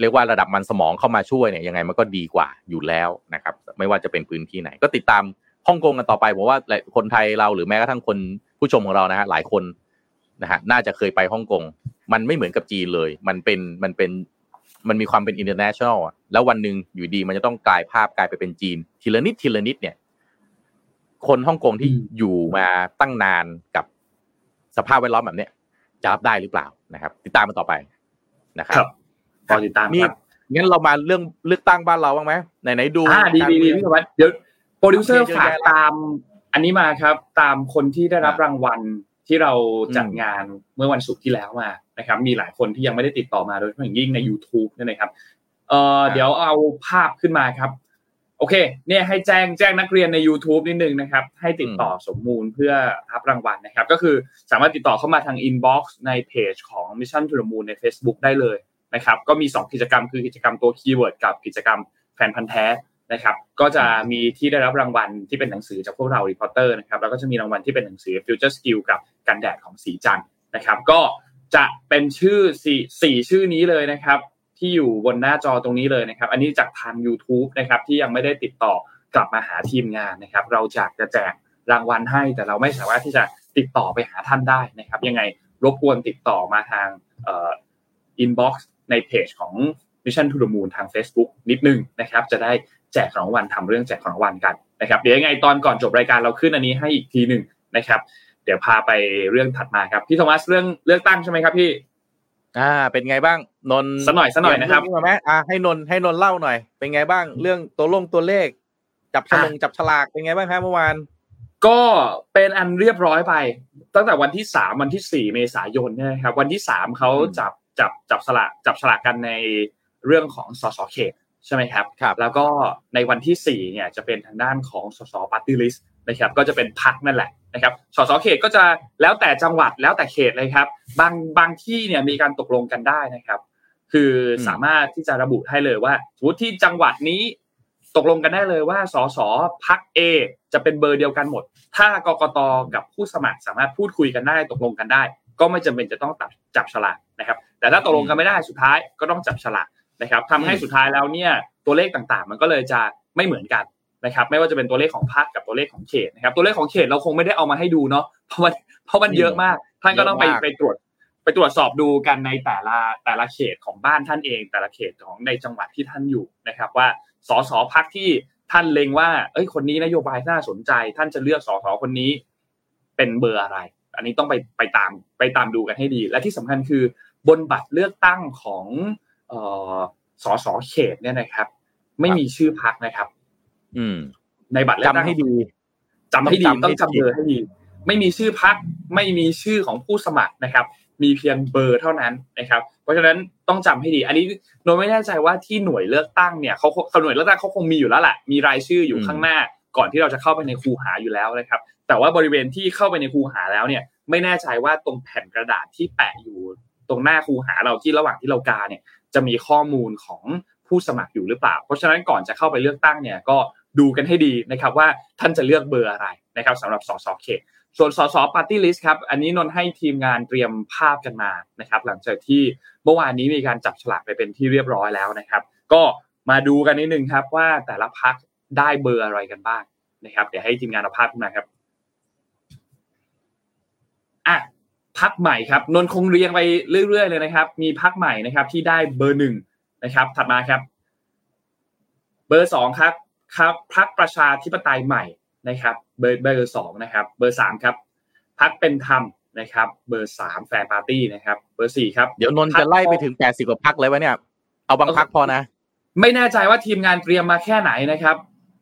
เรียกว่าระดับมันสมองเข้ามาช่วยเนี่ยยังไงมันก็ดีกว่าอยู่แล้วนะครับ ไม่ว่าจะเป็นพื้นที่ไหน ก็ติดตามฮ่องกงกันต่อไปผมว่าคนไทยเราหรือแม้กระทั่งคนผู้ชมของเรานะฮะหลายคนนะฮะน่าจะเคยไปฮ่องกงมันไม่เหมือนกับจีนเลย มันเป็นมันเป็นมันมีความเป็น international แล้ววันหนึ่งอยู่ดีมันจะต้องกลายภาพกลายไปเป็นจีน ทีละนิดทีละนิดเนี่ย คนฮ่องกงที่อยู่มาตั้งนานกับสภาพแวดล้อมแบบเนี้ยจะรับได้หรือเปล่านะครับ ติดตามมันต่อไปนะครับรอติดตามครับงั้นเรามาเรื่องเลือกตั้งบ้านเราบ้างไหมไหนไหนดูอ่าดีดีดีพี่วัดเดี๋ยวโปรดิวเซอร์ฝากตาม อันนี้มาครับ ตามคนที่ได้รับรางวัลที่เราจัดงานเมื่อวันศุกร์ที่แล้วมานะครับ มีหลายคนที่ยังไม่ได้ติดต่อมาโดยเฉพาะอย่างยิ่งใน YouTube นี่นะครับเอ่อเดี๋ยวเอาภาพขึ้นมาครับ โอเค เนี่ยให้แจ้งแจ้งนักเรียนใน YouTube นิดนึงนะครับ ให้ติดต่อส่งข้อมูลเพื่อรับรางวัลนะครับ ก็คือสามารถติดต่อเข้ามาทาง Inbox ในเพจของ Mission to the Moon ใน Facebook ได้เลยนะครับ ก็มี 2 กิจกรรมคือกิจกรรมตัว keyword กับกิจกรรมแฟนพันธุ์แท้นะครับ ก็จะมีที่ได้รับรางวัลที่เป็นหนังสือจากพวกเรา reporter นะครับ แล้วก็จะมีรางวัลที่เป็นหนังสือ Future Skill กับกันแดดของศรีจันทร์นะครับ ก็จะเป็นชื่อสี่สี่ชื่อนี้เลยนะครับ ที่อยู่บนหน้าจอตรงนี้เลยนะครับ อันนี้จากทาง YouTube นะครับที่ยังไม่ได้ติดต่อกลับมาหาทีมงานนะครับ เราจะจะแจกรางวัลให้ แต่เราไม่สามารถที่จะติดต่อไปหาท่านได้นะครับ ยังไงรบกวนติดต่อมาทาง inbox ในเพจของ Mission to the Moon ทาง Facebook นิดนึงนะครับ จะได้แจกของรางวัลทำเรื่องแจกของรางวัลกันนะครับเดี๋ยวยังไงตอนก่อนจบรายการเราขึ้นอันนี้ให้อีกทีหนึ่งนะครับ เดี๋ยวพาไปเรื่องถัดมาครับพี่โทมัสเรื่องเลือกตั้งใช่ไหมครับพี่ อ่า เป็นไงบ้างนนสหน่อยสหน่อยนะครับมาไหมอ่าให้นนให้นนเล่าหน่อย เป็นไงบ้าง เรื่องตัวลงตัวเลข จับฉลงจับฉลากเป็นไงบ้างครับเมื่อวานก็เป็นอันเรียบร้อยไป ตั้งแต่วันที่สามวันที่สี่เมษายนนะครับ วันที่สามเขาจับจับจับฉลากจับฉลากกันในเรื่องของสสเขตใช่ไหมครับครับ แล้วก็ในวันที่สี่เนี่ยจะเป็นทางด้านของสสปาร์ตี้ลิสต์ นะครับก็จะเป็นพรรคนั่นแหละนะครับสสเขตก็จะแล้วแต่จังหวัดแล้วแต่เขตเลยครับ บางบางที่เนี่ยมีการตกลงกันได้นะครับ คือสามารถที่จะระบุให้เลยว่าสมมติที่จังหวัดนี้ตกลงกันได้เลยว่าสสพรรค A จะเป็นเบอร์เดียวกันหมด ถ้ากกตกับผู้สมัครสามารถพูดคุยกันได้ตกลงกันได้ ก็ไม่จำเป็นจะต้องตัดจับฉลากนะครับ แต่ถ้าตกลงกันไม่ได้สุดท้ายก็ต้องจับฉลากนะครับทำให้สุดท้ายแล้วเนี่ยตัวเลขต่างๆ มันก็เลยจะไม่เหมือนกัน นะครับไม่ว่าจะเป็นตัวเลขของพรรคกับตัวเลขของเขตนะครับตัวเลขของเขตเราคงไม่ได้เอามาให้ดูเนาะเพราะมันเพราะมันเยอะมาก ท่านก็ต้องไปไปตรวจไปตรวจสอบดูกันในแต่ละแต่ละเขตของบ้านท่านเอง แต่ละเขตของในจังหวัดที่ท่านอยู่นะครับ ว่าสสพักที่ท่านเล็งว่า เอ้ยคนนี้นโยบายน่าสนใจ ท่านจะเลือกสสคนนี้ เป็นเบอร์อะไร อันนี้ต้องไปไปตามไปตามดูกันให้ดี และที่สำคัญคือบนบัตรเลือกตั้งของเอ่อสสเขตเนี่ยนะครับ ไม่มีชื่อพักนะครับ อืม ในบัตรเลือกตั้จำงให้ดีจำให้ดีต้ต้อองงจำให้จำดีเบอร์ให้ดี ไม่มีชื่อพักไม่มีชื่อของผู้สมัครนะครับ มีเพียงเบอร์เท่านั้นนะครับ เพราะฉะนั้นต้องจำให้ดี อันนี้โนไม่แน่ใจว่าที่หน่วยเลือกตั้งเนี่ยเขาหน่วยเลือกตั้งเขาคงมีอยู่แล้วแหละมีรายชื่ออยู่ข้างหน้า ก่อนที่เราจะเข้าไปในคูหาอยู่แล้วนะครับ แต่ว่าบริเวณที่เข้าไปในคูหาแล้วเนี่ย ไม่แน่ใจว่าตรงแผ่นกระดาษที่แปะอยู่ตรงหน้าคูหาเราที่ระหว่างที่เรากาเนี่ยจะมีข้อมูลของผู้สมัครอยู่หรือเปล่า เพราะฉะนั้นก่อนจะเข้าไปเลือกตั้งเนี่ยก็ ดูกันให้ดีนะครับว่าท่านจะเลือกเบอร์อะไรนะครับสำหรับสสเขตส่วนสสปาร์ตี้ลิสต์ครับ อันนี้นนให้ทีมงานเตรียมภาพกันมานะครับ หลังจากที่เมื่อวานนี้มีการจับฉลากไปเป็นที่เรียบร้อยแล้วนะครับ ก็มาดูกันนิดนึงครับว่าแต่ละพรรคได้เบอร์อะไรกันบ้างนะครับ เดี๋ยวให้ทีมงานเอาภาพขึ้นมาครับอะพรรคใหม่ครับนนท์คงเรียงไปเรื่อย ๆ เลยนะครับ มีพรรคใหม่นะครับที่ได้เบอร์หนึ่งนะครับ ถัดมาครับ เบอร์สองครับ ครับพรรคประชาธิปไตยใหม่นะครับ เบอร์เบอร์สองนะครับ เบอร์สามครับพรรคเป็นธรรมนะครับ เบอร์สาม Fair Party นะครับ เบอร์สี่ครับเดี๋ยวนนท์จะไล่ไปถึงแปดสิบกว่าพรรคเลยวะเนี่ยเอาบางพักพอนะ ไม่แน่ใจว่าทีมงานเตรียมมาแค่ไหนนะครับ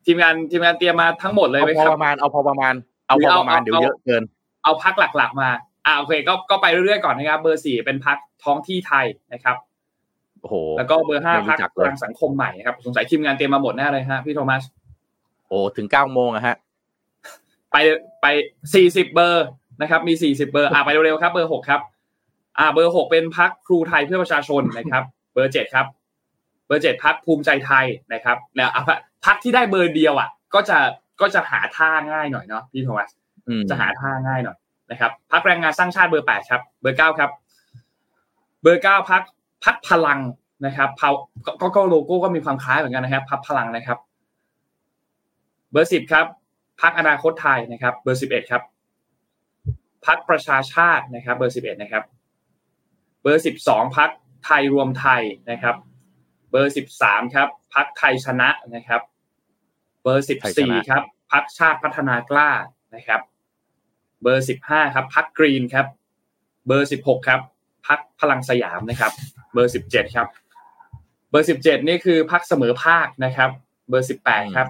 ทีมงานทีมงานเตรียมมาทั้งหมดเลยเอาไหมพอครับประมาณเอาพอประมาณเอาพอประมาณหรือเดี๋ยวเอาเยอะเกิน เอาพักหลักๆมาอ่าโอเคก็ก็ไปเรื่อยๆก่อนนะครับ เบอร์สี่เป็นพักท้องที่ไทยนะครับ โอ้โหแล้วก็เบอร์ห้าไม่รู้พักจักพเลยลังสังคมใหม่นะครับ สงสัยทีมงานเตรียมมาหมดแน่เลยฮะพี่โทมัสโอ้ถึงเก้าโมงอะฮะ ไปไปสี่สิบเบอร์นะครับ มีสี่สิบเบอร์อ่าไปเร็วๆครับ เบอร์หกครับ อ่า เบอร์หกเป็นพรรคครูไทยเพื่อประชาชนนะครับ เบอร์เจ็ดครับ เบอร์เจ็ดพรรคภูมิใจไทยนะครับแล้วอะพรรคที่ได้เบอร์เดียวอะ ก็จะก็จะหาท่าง่ายหน่อยเนาะพี่โทมัสอืมจะหาท่าง่ายหน่อยนะครับพรรคแรงงานสร้างชาติเบอร์แปดครับ เบอร์เก้าครับ เบอร์เก้าพรรค พรรคพลังนะครับเขาก็ก็โลโก้ก็มีความคล้ายเหมือนกันนะครับ พรรคพลังนะครับ เบอร์สิบครับพรรคอนาคตไทยนะครับ เบอร์สิบเอ็ดครับพรรคประชาชาตินะครับ เบอร์สิบเอ็ดนะครับ เบอร์สิบสองพรรคไทยรวมไทยนะครับ เบอร์สิบสามครับพรรคไทยชนะนะครับ เบอร์สิบไทยชสี่นะครับพรรคชาติพัฒนากล้านะครับ เบอร์สิบห้าครับพรรคกรีนครับ เบอร์สิบหกครับพรรคพลังสยามนะครับ เบอร์สิบเจ็ดครับ เบอร์สิบเจ็ดนี่คือพรรคเสมอภาคนะครับ เบอร์สิบแปดครับ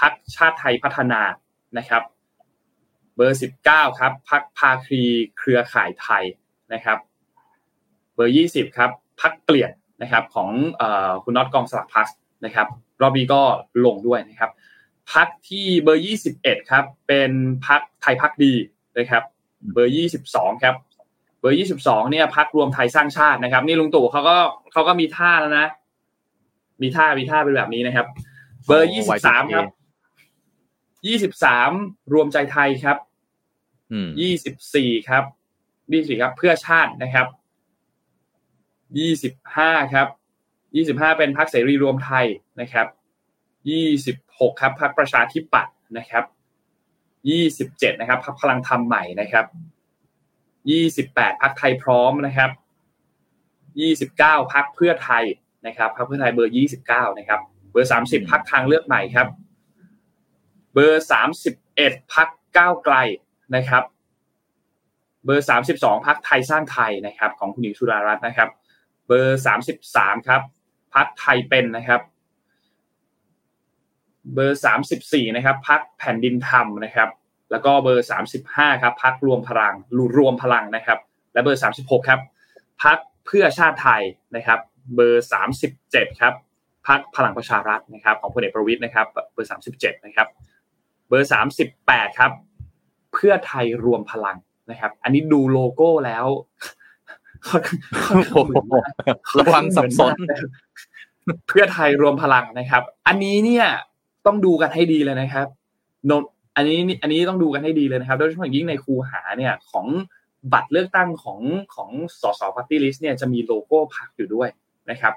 พักชาติไทยพัฒนานะครับ เบอร์สิบเก้าครับพักภาคีเครือข่ายไทยนะครับ เบอร์ยี่สิบครับพักเปลี่ยนนะครับของเอ่อคุณน็อตกองสลักพัสนะครับ รอบนี้ก็ลงด้วยนะครับพักที่เบอร์ยี่สิบเอ็ดครับ เป็นพักไทยพักดีนะครับ เบอร์ยี่สิบสองครับ เบอร์ยี่สิบสองเนี่ยพักรวมไทยสร้างชาตินะครับ นี่ลุงตู่เขาก็เขาก็มีท่าแล้วนะ มีท่ามีท่าเป็นแบบนี้นะครับ เบอร์ยี่สิบสามครับยี่สิบสามรวมใจไทยครับอืมยี่สิบสี่ครับยี่สี่ครับ เพื่อชาตินะครับยี่สิบห้าครับยี่สิบห้าเป็นพรรคเสรีรวมไทยนะครับยี่สิบหกครับพรรคประชาธิปัตย์นะครับยี่สิบเจ็ดนะครับพรรคพลังธรรมใหม่นะครับ ยี่สิบแปดพรรคไทยพร้อมนะครับยี่สิบเก้าพรรคเพื่อไทยนะครับพรรคเพื่อไทยเบอร์ยี่สิบเก้านะครับเบอร์สามสิบพรรคทางเลือกใหม่ครับ เบอร์สามสิบเอ็ดพรรคก้าวไกลนะครับ เบอร์สามสิบสองพรรคไทยสร้างไทยนะครับ ของคุณหญิงสุดารัตน์นะครับ เบอร์สามสิบสามครับพรรคไทยเป็นนะครับ เบอร์สามสิบสี่นะครับพรรคแผ่นดินธรรมนะครับ แล้วก็เบอร์สามสิบห้าครับพรรครวมพลังรวมพลังนะครับ และเบอร์สามสิบหกครับพักเพื่อชาติไทยนะครับ เบอร์สามสิบเจ็ดครับพักพลังประชารัฐนะครับ ของพลเอกประวิตยนะครับ เบอร์สามสิบเจ็ดนะครับ เบอร์สามสิบแปดครับ เพื่อไทยรวมพลังนะครับ อันนี้ดูโลโก้แล้วโอ้โหระวังสับสนเพื่อไทยรวมพลังนะครับ อันนี้เนี่ยต้องดูกันให้ดีเลยนะครับนนท์ อันนี้อันนี้ต้องดูกันให้ดีเลยนะครับโดยเฉพาะอย่างยิ่งในคูหาเนี่ยของบัตรเลือกตั้งของของสสปาร์ตี้ลิสต์เนี่ยจะมีโลโก้พรรคอยู่ด้วยนะครับ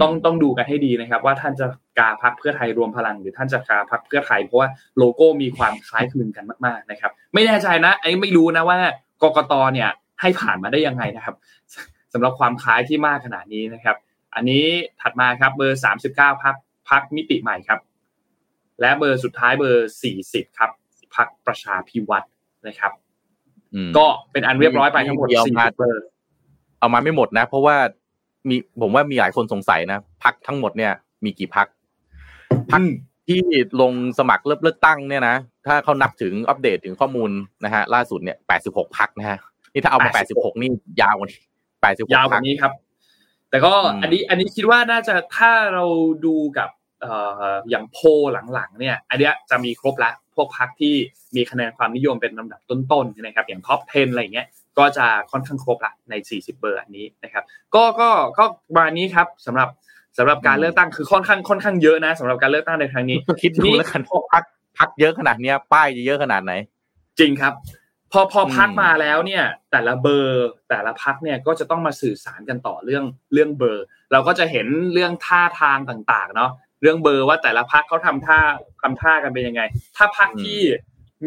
ต้องต้องดูกันให้ดีนะครับ ว่าท่านจะกาพรรคเพื่อไทยรวมพลัง หรือท่านจะกาพรรคเพื่อไทยเพราะว่าโลโก้มีความคล้ายคลึงกันมากๆนะครับ ไม่แน่ใจนะไอ้ไม่รู้นะว่ากกตเนี่ยให้ผ่านมาได้ยังไงนะครับสำหรับความคล้ายที่มากขนาดนี้นะครับ อันนี้ถัดมาครับเบอร์สามสิบเก้าพรรคพักมิติใหม่ครับ และเบอร์สุดท้ายเบอร์สี่สิบครับ พักประชาพิวัตรนะครับก็เป็นอันเรียบร้อยไปทั้งหมดสี่เบอร์เอามาไม่หมดนะ เพราะว่ามีผมว่ามีหลายคนสงสัยนะพักทั้งหมดเนี่ย มีกี่พักพักที่ลงสมัครเลือกเลือกตั้งเนี่ยนะถ้าเขานับถึงอัปเดตถึงข้อมูลนะฮะล่าสุดเนี่ยแปดสิบหกพักนะฮะนี่ถ้าเอามาแปดสิบหกนี่ยาวกว่านี้แปดสิบยาวกว่านี้ครับ แต่ก็อันนี้อันนี้คิดว่าน่าจะถ้าเราดูกับเอ่ออย่างโพหลังๆเนี่ย อันเนี้ยจะมีครบละ พวกพักที่มีคะแนนความนิยมเป็นลำดับต้นๆนะครับอย่างท็อป 10 อะไรเงี้ยก็จะค่อนข้างครบละใน 40 เบอร์อันนี้นะครับก็ก็ก็มานี้ครับสำหรับสำหรับการเลือกตั้งคือค่อนข้างค่อนข้างเยอะนะสำหรับการเลือกตั้งในครั้งนี้คิดดูแล้วกันพวกพักพักเยอะขนาดเนี้ยป้ายจะเยอะขนาดไหน จริงครับ พอพอพักมาแล้วเนี่ย แต่ละเบอร์แต่ละพักเนี่ยก็จะต้องมาสื่อสารกันต่อเรื่องเรื่องเบอร์ เราก็จะเห็นเรื่องท่าทางต่างๆ เนาะ เรื่องเบอร์ว่าแต่ละพักเขาทำท่าทำท่ากันเป็นยังไง ถ้าพักที่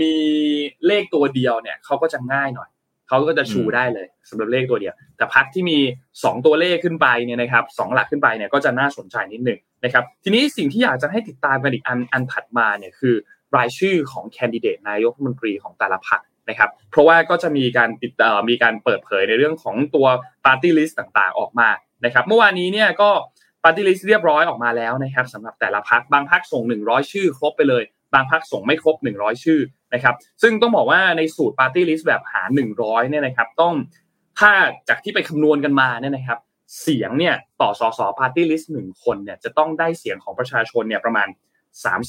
มีเลขตัวเดียวเนี่ยเขาก็จะง่ายหน่อยเขาก็จะชูได้เลยสำหรับเลขตัวเดียว แต่พักที่มี 2 ตัวเลขขึ้นไปเนี่ยนะครับสหลักขึ้นไปเนี่ยก็จะน่าสนใจนิดหนึ่งนะครับ ทีนี้สิ่งที่อยากจะให้ติดตามกันอีกอันอันถัดมาเนี่ยคือ รายชื่อของแคนดิเดตนายกรัฐมนตรีของแต่ละพรรคนะครับ เพราะว่าก็จะมีการติดมีการเปิดเผยในเรื่องของตัวปาร์ตี้ลิสต์ต่างๆ ออกมานะครับ เมื่อวานนี้เนี่ยก็ ปาร์ตี้ลิสต์เรียบร้อยออกมาแล้วนะครับสำหรับแต่ละพรรคบางพรรคส่ง 100 ชื่อครบไปเลย บางพรรคส่งไม่ครบ 100 ชื่อนะครับ ซึ่งต้องบอกว่าในสูตรปาร์ตี้ลิสต์แบบหาร 100เนี่ยนะครับ ต้องถ้าจากที่ไปคำนวณกันมาเนี่ยนะครับ เสียงเนี่ยต่อสสปาร์ตี้ลิสต์หนึ่งคนเนี่ยจะต้องได้เสียงของประชาชนเนี่ยประมาณ 3 5 0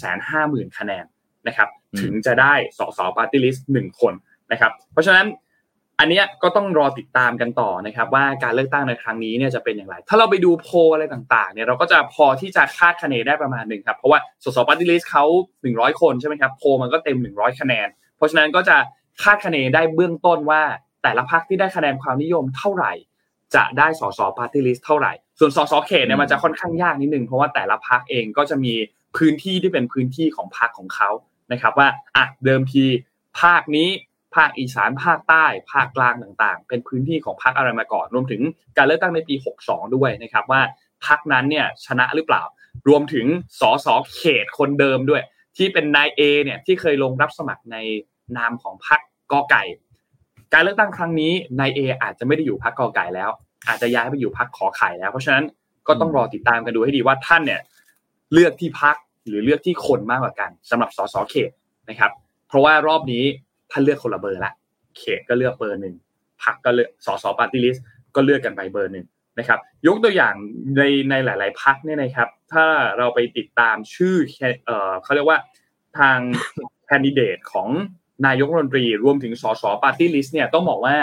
0 0 0คะแนนนะครับ ถึงจะได้สสปาร์ตี้ลิสต์หนึ่งคนนะครับ เพราะฉะนั้น อันนี้ก็ต้องรอติดตามกันต่อนะครับ ว่าการเลือกตั้งในครั้งนี้เนี่ยจะเป็นอย่างไร ถ้าเราไปดูโพลอะไรต่างๆเนี่ยเราก็จะพอที่จะคาดคะเนได้ประมาณหนึ่งครับเพราะว่าสสปาร์ตี้ลิสต์เขา100 คนใช่ไหมครับโพลมันก็เต็ม 100 คะแนน เพราะฉะนั้นก็จะคาดคะเนได้เบื้องต้นว่า แต่ละพรรคที่ได้คะแนนความนิยมเท่าไหร่ จะได้สสปาร์ตี้ลิสต์เท่าไหร่ ส่วนสสเขตเนี่ยมันจะค่อนข้างยากนิดนึงเพราะว่าแต่ละพรรคเองก็จะมีพื้นที่ที่เป็นพื้นที่ของพรรคของเขานะครับว่าอะเดิมทีภาคนี้ ภาคอีสานภาคใต้ภาคกลางต่างๆ เป็นพื้นที่ของพรรคอะไรมาก่อน รวมถึงการเลือกตั้งในปี 62 ด้วยนะครับว่าพรรคนั้นเนี่ยชนะหรือเปล่า รวมถึงสสเขตคนเดิมด้วย ที่เป็นนายเอเนี่ยที่เคยลงรับสมัครในนามของพรรคกอไก่ การเลือกตั้งครั้งนี้นายเออาจจะไม่ได้อยู่พรรคกอไก่แล้ว อาจจะย้ายไปอยู่พรรคขอไข่แล้ว เพราะฉะนั้นก็ต้องรอติดตามกันดูให้ดีว่าท่านเนี่ยเลือกที่พรรคหรือเลือกที่คนมากกว่ากันสำหรับสสเขตนะครับ เพราะว่ารอบนี้ ท่านเลือกคนละเบอร์ละเขตก็เลือกเบอร์หนึ่งพักก็เลือกสสปาร์ตี้ลิสต์ก็เลือกกันไปเบอร์หนึ่งนะครับยกตัวอย่างในในหลาย ๆพักเนี่ยนะครับ ถ้าเราไปติดตามชื่อเอ่อเขาเรียกว่าทางแคนดิเดตของนายกรัฐมนตรีรวมถึงสสปาร์ตี้ลิสต์เนี่ยต้องบอกว่า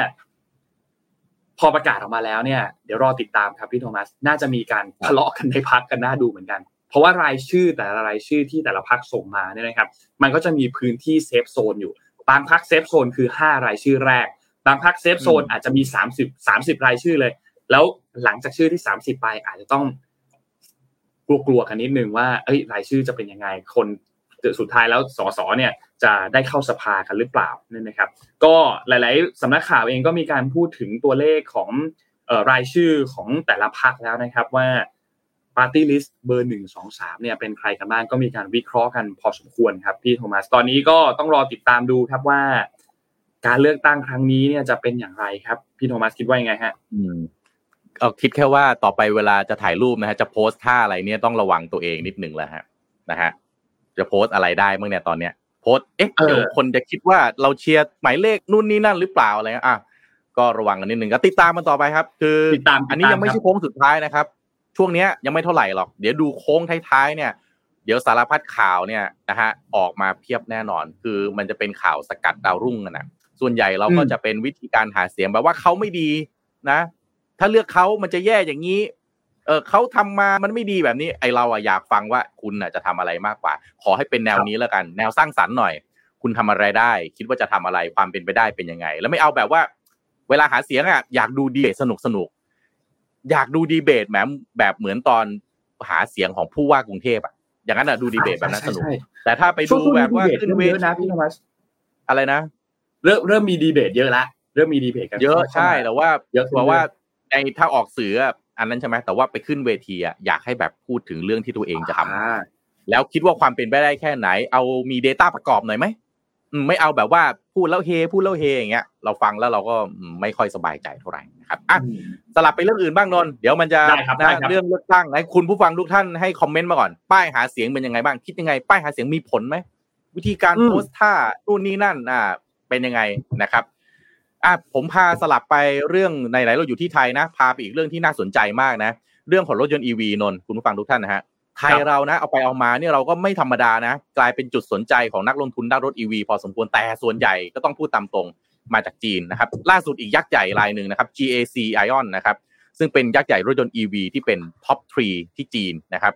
พอประกาศออกมาแล้วเนี่ย เดี๋ยวรอติดตามครับพี่โทมัส น่าจะมีการทะเลาะกันในพรรคกันน่าดูเหมือนกัน เพราะว่ารายชื่อแต่ละรายชื่อที่แต่ละพรรคส่งมาเนี่ยนะครับ มันก็จะมีพื้นที่ safe zone อยู่ บางพรรค safe zone คือห้ารายชื่อแรก บางพรรค safe zone อาจจะมีสามสิบสามสิบรายชื่อเลย แล้วหลังจากชื่อที่สามสิบไปอาจจะต้องกลัวๆกันนิดนึงว่าเอ้ยรายชื่อจะเป็นยังไงคนสุดท้ายแล้วสสเนี่ยจะได้เข้าสภากันหรือเปล่านี่นะครับ ก็หลาย ๆสำนักข่าวเองก็มีการพูดถึงตัวเลขของรายชื่อของแต่ละพรรคแล้วนะครับว่า ปาร์ตี้ลิสต์เบอร์หนึ่งสองสามเนี่ยเป็นใครกันบ้างก็มีการวิเคราะห์กันพอสมควรครับพี่โทมัสตอนนี้ก็ต้องรอติดตามดูครับว่า การเลือกตั้งครั้งนี้เนี่ยจะเป็นอย่างไรครับพี่โทมัสคิดว่ายังไงฮะอืมเอาคิดแค่ว่าต่อไปเวลาจะถ่ายรูปนะฮะจะโพสท่าอะไรเนี่ยต้องระวังตัวเองนิดหนึ่งแล้วฮะนะฮะจะโพสอะไรได้เมื่อเนี่ยตอนเนี้ยโพสเอ๊ะเดี๋ยวคนจะคิดว่าเราเชียร์หมายเลขนู่นนี่นั่นหรือเปล่าอะไรอะก็ระวังกันนิดหนึ่งก็ติดตามมันต่อไปครับ คือติดตามอันนี้ยังไม่ใช่โค้งสุดท้ายนะครับ ช่วงนี้ยังไม่เท่าไหร่หรอก เดี๋ยวดูโค้งท้ายๆเนี่ย เดี๋ยวสารพัดข่าวเนี่ยนะฮะออกมาเพียบแน่นอน คือมันจะเป็นข่าวสกัดดาวรุ่งนะส่วนใหญ่เราก็จะเป็นวิธีการหาเสียงแบบว่าเขาไม่ดีนะ ถ้าเลือกเขามันจะแย่อย่างนี้ เออเขาทำมามันไม่ดีแบบนี้ ไอเราอะอยากฟังว่าคุณอะจะทำอะไรมากกว่า ขอให้เป็นแนวนี้แล้วกัน แนวสร้างสรรค์หน่อย คุณทำอะไรได้ คิดว่าจะทำอะไรความเป็นไปได้เป็นยังไง แล้วไม่เอาแบบว่า เวลาหาเสียงอะอยากดูดีสนุกสนุก อยากดูดีเบตแหมแบบเหมือนตอนหาเสียงของผู้ว่ากรุงเทพอะอย่างนั้นอะดูดีเบตแบบนั้นสนุกใช่แต่ถ้าไปช่ดูวงแบบว่าดีเบตขึ้นเริ่มเวเยอะทีนะพี่ธรรมสอะไรนะเริ่มเริ่มมีดีเบตเยอะละเริ่มมีดีเบตกันเยอะข้าใช่มาแต่ว่าเยอะขึ้นเพราะว่าเรื่อยในถ้าออกสื่ออะอันนั้นใช่ไหมแต่ว่าไปขึ้นเวทีอะอยากให้แบบพูดถึงเรื่องที่ตัวเองจะทำอ่าแล้วคิดว่าความเป็นไปได้แค่ไหน เอามี Data ประกอบหน่อยไหมอืมไม่เอาแบบว่า พูดแล้วเฮพูดแล้วเฮอย่างเงี้ยเราฟังแล้วเราก็อืมไม่ค่อยสบายใจเท่าไหร่นะครับอะสลับไปเรื่องอื่นบ้างนนท์เดี๋ยวมันจะได้ครับได้นะครับเรื่องเลือกตั้งให้คุณผู้ฟังทุกท่านให้คอมเมนต์มาก่อน ป้ายหาเสียงเป็นยังไงบ้างคิดยังไง ป้ายหาเสียงมีผลไหมวิธีการอืมโพสท่านู่นนี่นั่นอ่าเป็นยังไงนะครับอะผมพาสลับไปเรื่องในไหนเราอยู่ที่ไทยนะ พาไปอีกเรื่องที่น่าสนใจมากนะ เรื่องของรถยนต์ EV นนท์คุณผู้ฟังทุกท่านนะฮะ ไทยเรานะ เอาไปเอามาเนี่ยเราก็ไม่ธรรมดานะ กลายเป็นจุดสนใจของนักลงทุนด้านรถ EV พอสมควรแต่ส่วนใหญ่ก็ต้องพูดตามตรงมาจากจีนนะครับ ล่าสุดอีกยักษ์ใหญ่รายหนึ่งนะครับ GAC Aion นะครับ ซึ่งเป็นยักษ์ใหญ่รถยนต์ EV ที่เป็น top threeที่จีนนะครับ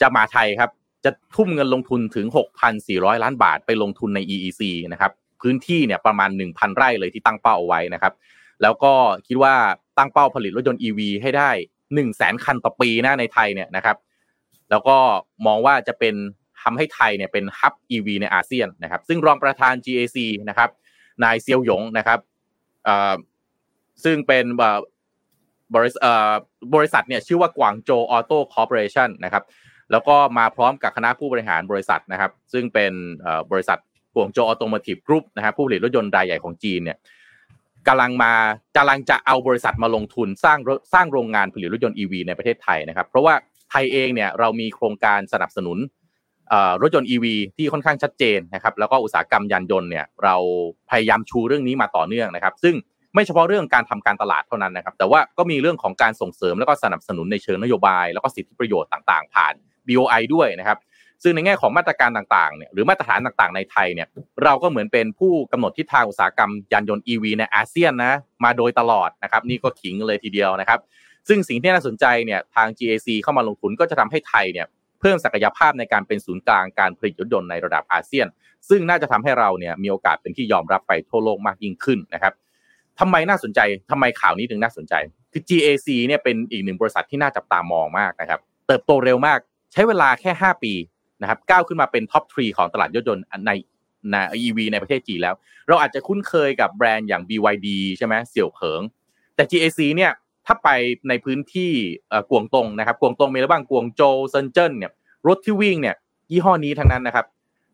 จะมาไทยครับ จะทุ่มเงินลงทุนถึง 6,400 ล้านบาทไปลงทุนใน EEC นะครับ พื้นที่เนี่ยประมาณ 1,000 ไร่เลยที่ตั้งเป้าเอาไว้นะครับ แล้วก็คิดว่าตั้งเป้าผลิตรถยนต์ EV ให้ได้ 1 0 0 0 0แสนคันต่อปีนะในไทยเนี่ยนะครับ แล้วก็มองว่าจะเป็นทำให้ไทยเนี่ยเป็นฮับ EV ในอาเซียนนะครับ ซึ่งรองประธาน GAC นะครับ นายเซียวหยงนะครับซึ่งเป็นบริษัทบริษัทเนี่ยชื่อว่ากวางโจว Auto Corporation นะครับแล้วก็มาพร้อมกับคณะผู้บริหารบริษัทนะครับ ซึ่งเป็นบริษัทกวางโจออโต o ม i v e กรุ๊ปนะครับผู้ผลิตรถยนต์รายใหญ่ของจีนเนี่ยกำลังมากำลังจะเอาบริษัทมาลงทุนสร้างสร้างโรงงานผลิตรถยนต์ EV ในประเทศไทยนะครับ เพราะว่า ไทยเองเนี่ยเรามีโครงการสนับสนุนรถยนต์ EV ที่ค่อนข้างชัดเจนนะครับแล้วก็อุตสาหกรรมยานยนต์เนี่ยเราพยายามชูเรื่องนี้มาต่อเนื่องนะครับ ซึ่งไม่เฉพาะเรื่องการทำการตลาดเท่านั้นนะครับ แต่ว่าก็มีเรื่องของการส่งเสริมแล้วก็สนับสนุนในเชิงนโยบาย แล้วก็สิทธิประโยชน์ต่างๆ ผ่าน BOI ด้วยนะครับ ซึ่งในแง่ของมาตรการต่างๆเนี่ยหรือมาตรฐานต่างๆในไทยเนี่ยเราก็เหมือนเป็นผู้กำหนดทิศทางอุตสาหกรรมยานยนต์ EV ในอาเซียนนะมาโดยตลอดนะครับนี่ก็ขิงเลยทีเดียวนะครับ ซึ่งสิ่งที่น่าสนใจเนี่ยทาง GAC เข้ามาลงทุนก็จะทำให้ไทยเนี่ยเพิ่มศักยภาพในการเป็นศูนย์กลางการผลิตรถยนต์ในระดับอาเซียน ซึ่งน่าจะทำให้เราเนี่ยมีโอกาสเป็นที่ยอมรับไปทั่วโลกมากยิ่งขึ้นนะครับทำไมน่าสนใจทำไมข่าวนี้ถึงน่าสนใจ คือ GAC เนี่ยเป็นอีกหนึ่งบริษัทที่น่าจับตามองมากนะครับ เติบโตเร็วมาก ใช้เวลาแค่ 5 ปีนะครับก้าวขึ้นมาเป็น top three ของตลาดรถยนต์ในใน EV ในประเทศจีนแล้ว เราอาจจะคุ้นเคยกับแบรนด์อย่าง BYD ใช่ไหมเสี่ยวเผิง แต่ GAC เนี่ย ถ้าไปในพื้นที่กวงตงนะครับกวงตงมีอะไรบ้างกวงโจวเซินเจิ้นเนี่ยรถที่วิ่งเนี่ยยี่ห้อนี้ทั้งนั้นนะครับ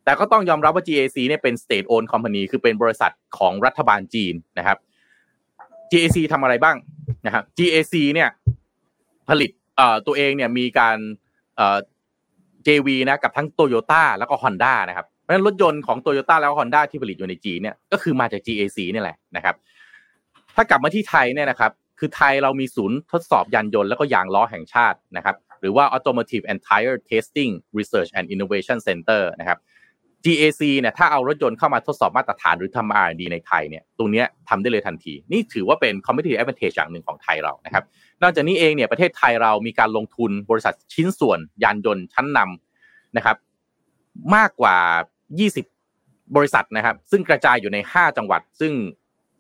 แต่ก็ต้องยอมรับว่า GAC เนี่ยเป็น state owned company คือเป็นบริษัทของรัฐบาลจีนนะครับ GAC ทำอะไรบ้างนะครับ GAC เนี่ยผลิตตัวเองเนี่ยมีการ JV นะกับทั้ง Toyota แล้วก็ Honda นะครับเพราะฉะนั้นรถยนต์ของ Toyota แล้วก็ Honda ที่ผลิตอยู่ในจีนเนี่ยก็คือมาจาก GAC นี่แหละนะครับ ถ้ากลับมาที่ไทยเนี่ยนะครับ คือไทยเรามีศูนย์ทดสอบยานยนต์แล้วก็ยางล้อแห่งชาตินะครับหรือว่า Automotive and Tire Testing Research and Innovation Center นะครับ GAC เนี่ยถ้าเอารถยนต์เข้ามาทดสอบมาตรฐานหรือทำ R&D ในไทยเนี่ยตรงเนี้ยทำได้เลยทันที นี่ถือว่าเป็น competitive advantage อย่างหนึ่งของไทยเรานะครับ นอกจากนี้เองเนี่ยประเทศไทยเรามีการลงทุนบริษัทชิ้นส่วนยานยนต์ชั้นนำนะครับ มากกว่า 20 บริษัทนะครับ ซึ่งกระจายอยู่ใน 5 จังหวัด ซึ่ง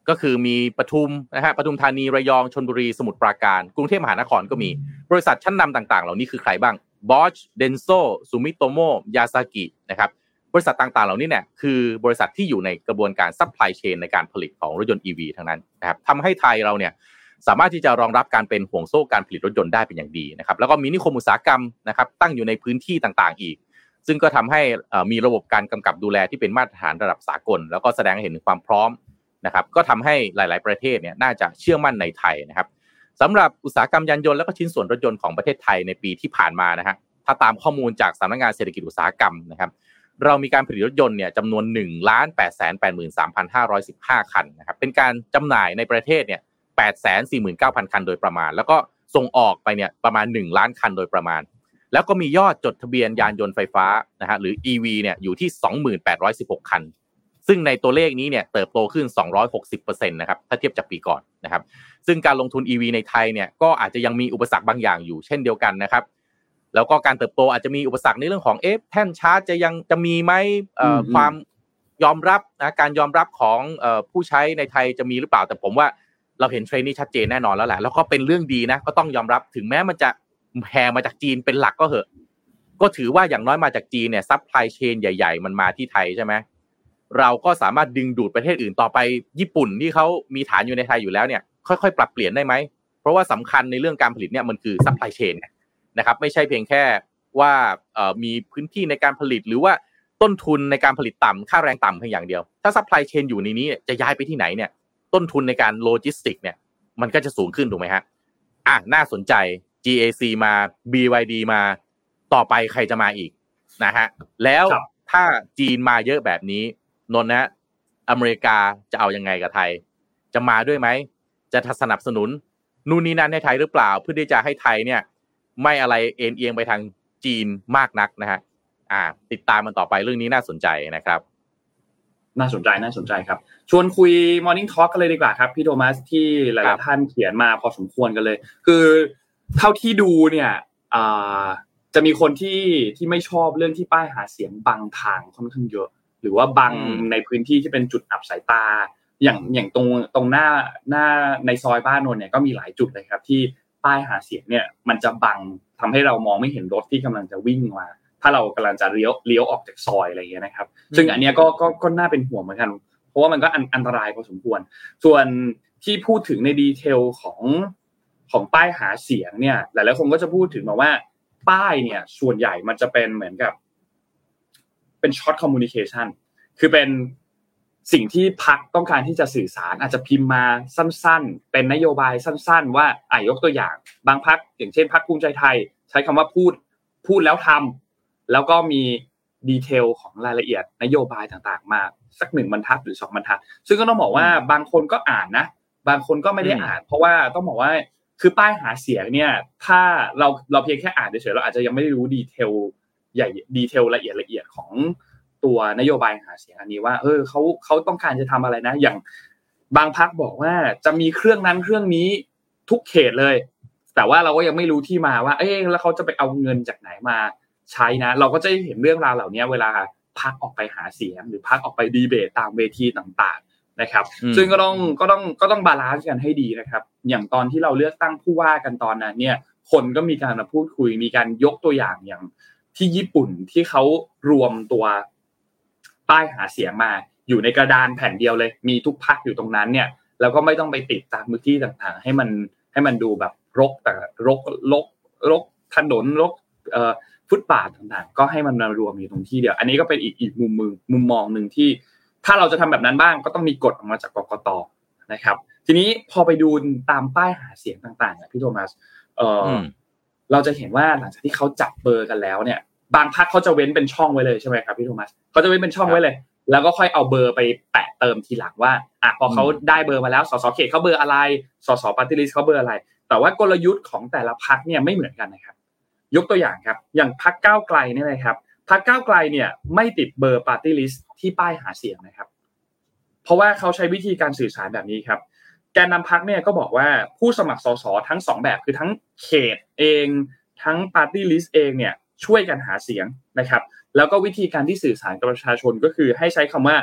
ก็คือมีปทุมนะฮะปทุมธานีระยองชนบุรีสมุทรปราการ กรุงเทพมหานครก็มี บริษัทชั้นนำต่าง ๆ เหล่านี้คือใครบ้าง Bosch Denso Sumitomo Yasaki นะครับบริษัทต่างๆ เหล่านี้เนี่ยคือบริษัทที่อยู่ในกระบวนการ supply chain ในการผลิตของรถยนต์ EV ทั้งนั้นนะครับทำให้ไทยเราเนี่ยสามารถที่จะรองรับการเป็นห่วงโซ่การผลิตรถยนต์ได้เป็นอย่างดีนะครับแล้วก็มีนิคมอุตสาหกรรมนะครับตั้งอยู่ในพื้นที่ต่างๆ อีก ซึ่งก็ทำให้มีระบบการกำกับดูแลที่เป็นมาตรฐานระดับสากล แล้วก็แสดงให้เห็นถึงความพร้อม นะครับก็ทำให้หลาย ๆ ประเทศเนี่ยน่าจะเชื่อมั่นในไทยนะครับสำหรับอุตสาหกรรมยานยนต์และก็ชิ้นส่วนรถยนต์ของประเทศไทยในปีที่ผ่านมานะฮะถ้าตามข้อมูลจากสำนักงานเศรษฐกิจอุตสาหกรรมนะครับเรามีการผลิตรถยนต์เนี่ยจำนวน1ล้าน8 8 3 5 1 5 คันนะครับเป็นการจำหน่ายในประเทศเนี่ย8 4 9 0 0 0คันโดยประมาณ แล้วก็ส่งออกไปเนี่ยประมาณ 1 ล้านคันโดยประมาณ แล้วก็มียอดจดทะเบียนยานยนต์ไฟฟ้านะฮะหรือ EV เนี่ยอยู่ที่ 2816 คัน ซึ่งในตัวเลขนี้เนี่ยเติบโตขึ้น 260%นะครับถ้าเทียบจากปีก่อนนะครับ ซึ่งการลงทุน EV ในไทยเนี่ยก็อาจจะยังมีอุปสรรคบางอย่างอยู่เช่นเดียวกันนะครับ แล้วก็การเติบโตอาจจะมีอุปสรรคในเรื่องของเอ๊ะแท่นชาร์จจะยังจะมีไหมเอ่ออมความยอมรับนะการยอมรับของเอ่อผู้ใช้ในไทยจะมีหรือเปล่าแต่ผมว่าเราเห็นเทรนด์นี้ชัดเจนแน่นอนแล้วแหละแล้วก็เป็นเรื่องดีนะก็ต้องยอมรับถึงแม้มันจะแพร่มาจากจีนเป็นหลักก็เหอะ ก็ถือว่าอย่างน้อยมาจากจีนเนี่ย supply chain ใหญ่ ๆ มันมาที่ไทยใช่ไหม เราก็สามารถดึงดูดประเทศอื่นต่อไปญี่ปุ่นที่เขามีฐานอยู่ในไทยอยู่แล้วเนี่ยค่อยๆ ปรับเปลี่ยนได้ไหม เพราะว่าสำคัญในเรื่องการผลิตเนี่ยมันคือ supply chain นะครับไม่ใช่เพียงแค่ว่ามีพื้นที่ในการผลิตหรือว่าต้นทุนในการผลิตต่ำค่าแรงต่ำเพียงอย่างเดียว ถ้า supply chain อยู่ในนี้จะย้ายไปที่ไหนเนี่ยต้นทุนในการโลจิสติกส์เนี่ยมันก็จะสูงขึ้นถูกไหมฮะอะน่าสนใจ GAC มา BYD มาต่อไปใครจะมาอีกนะฮะแล้วถ้าจีนมาเยอะแบบนี้ นนนะอเมริกาจะเอายังไงกับไทย จะมาด้วยไหม จะสนับสนุนนู่นนี่นั่นให้ไทยหรือเปล่า เพื่อที่จะให้ไทยเนี่ย ไม่อะไรเอ็นเอียงไปทางจีนมากนักนะฮะอ่า ติดตามมันต่อไปเรื่องนี้น่าสนใจนะครับ น่าสนใจน่าสนใจครับ ชวนคุย Morning Talk กันเลยดีกว่าครับ พี่โทมัสที่หลายๆท่านเขียนมาพอสมควรกันเลย คือเท่าที่ดูเนี่ยจะมีคนที่ที่ไม่ชอบเรื่องที่ป้ายหาเสียงบังทางค่อนข้างเยอะ หรือว่าบังในพื้นที่ที่เป็นจุดอับสายตา อย่างอย่างตรงตรงหน้าหน้าในซอยบ้านนนเนี่ยก็มีหลายจุดเลยครับ ที่ป้ายหาเสียงเนี่ย มันจะบังทำให้เรามองไม่เห็นรถที่กำลังจะวิ่งมาถ้าเรากำลังจะเลี้ยวเลี้ยวออกจากซอยอะไรอย่างเงี้ยนะครับ ซึ่งอันนี้ก็ก็ก็น่าเป็นห่วงเหมือนกัน เพราะว่ามันก็อันตรายพอสมควร ส่วนที่พูดถึงใน detail ของของป้ายหาเสียงเนี่ย หลายๆคนก็จะพูดถึงมาว่าป้ายเนี่ยส่วนใหญ่มันจะเป็นเหมือนกับ เป็น short communication คือเป็นสิ่งที่พรรคต้องการที่จะสื่อสารอาจจะพิมพ์มาสั้นๆ เป็นนโยบายสั้น ๆ ว่าอ่ายกตัวอย่าง บางพรรคอย่างเช่นพรรคภูมิใจไทย ใช้คำว่าพูดพูดแล้วทำแล้วก็มีดีเทลของรายละเอียดนโยบายต่างๆ มาสักหนึ่งบรรทัดหรือสองบรรทัด ซึ่งก็ต้องบอกว่าบางคนก็อ่านนะ บางคนก็ไม่ได้อ่าน เพราะว่าต้องบอกว่าคือป้ายหาเสียงเนี่ย ถ้าเราเราเพียงแค่อ่านเฉยๆเราอาจจะยังไม่ได้รู้ดีเทล ใหญ่ดีเทลละเอียดละเอียดของตัวนโยบายหาเสียงอันนี้ว่า เออเขาเขาต้องการจะทำอะไรนะ อย่างบางพักบอกว่าจะมีเครื่องนั้นเครื่องนี้ทุกเขตเลย แต่ว่าเราก็ยังไม่รู้ที่มาว่า เอ๊แล้วเขาจะไปเอาเงินจากไหนมาใช้นะ เราก็จะเห็นเรื่องราวเหล่านี้เวลาพรรคออกไปหาเสียง หรือพรรคออกไปดีเบตตามเวทีต่างๆนะครับ ซึ่งก็ต้องก็ต้องก็ต้อง balance กันให้ดีนะครับ อย่างตอนที่เราเลือกตั้งผู้ว่ากันตอนนั้นเนี่ย คนก็มีการมาพูดคุยมีการยกตัวอย่างอย่าง ที่ญี่ปุ่นที่เขารวมตัวป้ายหาเสียงมา อยู่ในกระดานแผ่นเดียวเลย มีทุกพรรคอยู่ตรงนั้นเนี่ย แล้วก็ไม่ต้องไปติดตามพื้นที่ต่างๆ ให้มันให้มันดูแบบรกแต่รกรกรกถนนรกเอ่อฟุตบาทต่างๆ ก็ให้มันมารวมอยู่ตรงที่เดียว อันนี้ก็เป็นอีกอีกมุมมือมุมมองหนึ่งที่ ถ้าเราจะทำแบบนั้นบ้างก็ต้องมีกฎออกมาจากกกตนะครับ ทีนี้พอไปดูตามป้ายหาเสียงต่างๆพี่โทมัสเออเราจะเห็นว่าหลังจากที่เขาจับเบอร์กันแล้วเนี่ย บางพักเขาจะเว้นเป็นช่องไว้เลยใช่ไหมครับพี่โทมัสเขาจะเว้นเป็นช่องไว้เลย แล้วก็ค่อยเอาเบอร์ไปแปะเติมทีหลังว่าอะพอเขาได้เบอร์มาแล้วสสเขตเขาเบอร์อะไรสสปาร์ตี้ลิสต์เขาเบอร์อะไร แต่ว่ากลยุทธ์ของแต่ละพรรคเนี่ยไม่เหมือนกันนะครับ ยกตัวอย่างครับ อย่างพรรคก้าวไกลนี่เลยครับพรรคก้าวไกลเนี่ยไม่ติดเบอร์ปาร์ตี้ลิสต์ที่ป้ายหาเสียงนะครับ เพราะว่าเขาใช้วิธีการสื่อสารแบบนี้ครับแกนนำพรรคเนี่ยก็บอกว่าผู้สมัครสสทั้งสองแบบคือทั้งเขตเอง ทั้งปาร์ตี้ลิสต์เองเนี่ย ช่วยกันหาเสียงนะครับ แล้วก็วิธีการที่สื่อสารกับประชาชนก็คือให้ใช้คำว่า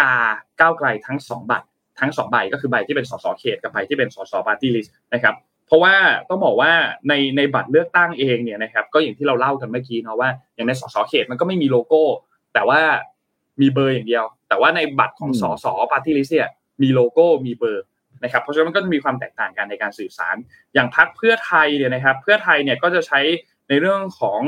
กาก้าวไกลทั้งสองบัตรทั้งสองใบก็คือใบที่เป็นสสเขตกับใบที่เป็นสสปาร์ตี้ลิสต์นะครับเพราะว่าต้องบอกว่าในในบัตรเลือกตั้งเองเนี่ยนะครับก็อย่างที่เราเล่ากันเมื่อกี้เนาะว่าอย่างในสสเขตมันก็ไม่มีโลโก้ แต่ว่ามีเบอร์อย่างเดียว แต่ว่าในบัตรของสสปาร์ตี้ลิสต์เนี่ยมีโลโก้มีเบอร์นะครับเพราะฉะนั้นมันก็จะมีความแตกต่างกันในการสื่อสาร อย่างพรรคเพื่อไทยเนี่ยนะครับเพื่อไทยเนี่ยก็จะใช้ในเรื่องของ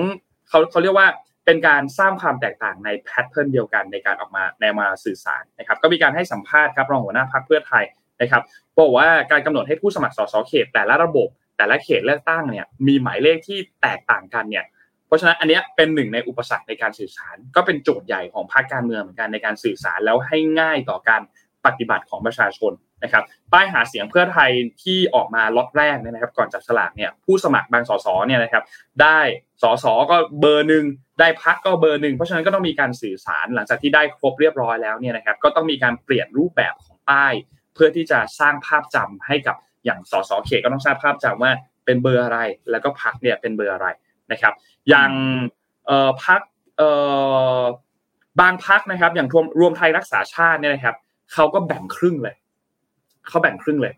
เขาเขาเรียกว่าเป็นการสร้างความแตกต่างในแพทเทิร์นเดียวกันในการออกมาในมาสื่อสารนะครับ ก็มีการให้สัมภาษณ์ครับรองหัวหน้าพรรคเพื่อไทยนะครับบอกว่าการกำหนดให้ผู้สมัครสสเขต แต่ละระบบ แต่ละเขตเลือกตั้งเนี่ยมีหมายเลขที่แตกต่างกันเนี่ยเพราะฉะนั้นอันนี้เป็นหนึ่งในอุปสรรคในการสื่อสาร ก็เป็นโจทย์ใหญ่ของภาคการเมืองเหมือนกันในการสื่อสารแล้วให้ง่ายต่อการปฏิบัติของประชาชน นะครับป้ายหาเสียงเพื่อไทยที่ออกมาล็อตแรกเนี่ยนะครับ ก่อนจับสลากเนี่ยผู้สมัครบางสสเนี่ยนะครับได้สสก็เบอร์หนึ่งได้พักก็เบอร์หนึ่งเพราะฉะนั้นก็ต้องมีการสื่อสารหลังจากที่ได้ครบเรียบร้อยแล้วเนี่ยนะครับก็ต้องมีการเปลี่ยนรูปแบบของป้าย เพื่อที่จะสร้างภาพจำให้กับอย่างสสเขตก็ต้องสร้างภาพจำว่าเป็นเบอร์อะไร แล้วก็พักเนี่ยเป็นเบอร์อะไรนะครับ อย่างพักบางพักนะครับ อย่างรวมไทยรักษาชาติเนี่ยนะครับเขาก็แบ่งครึ่งเลย เขาแบ่งครึ่งเลย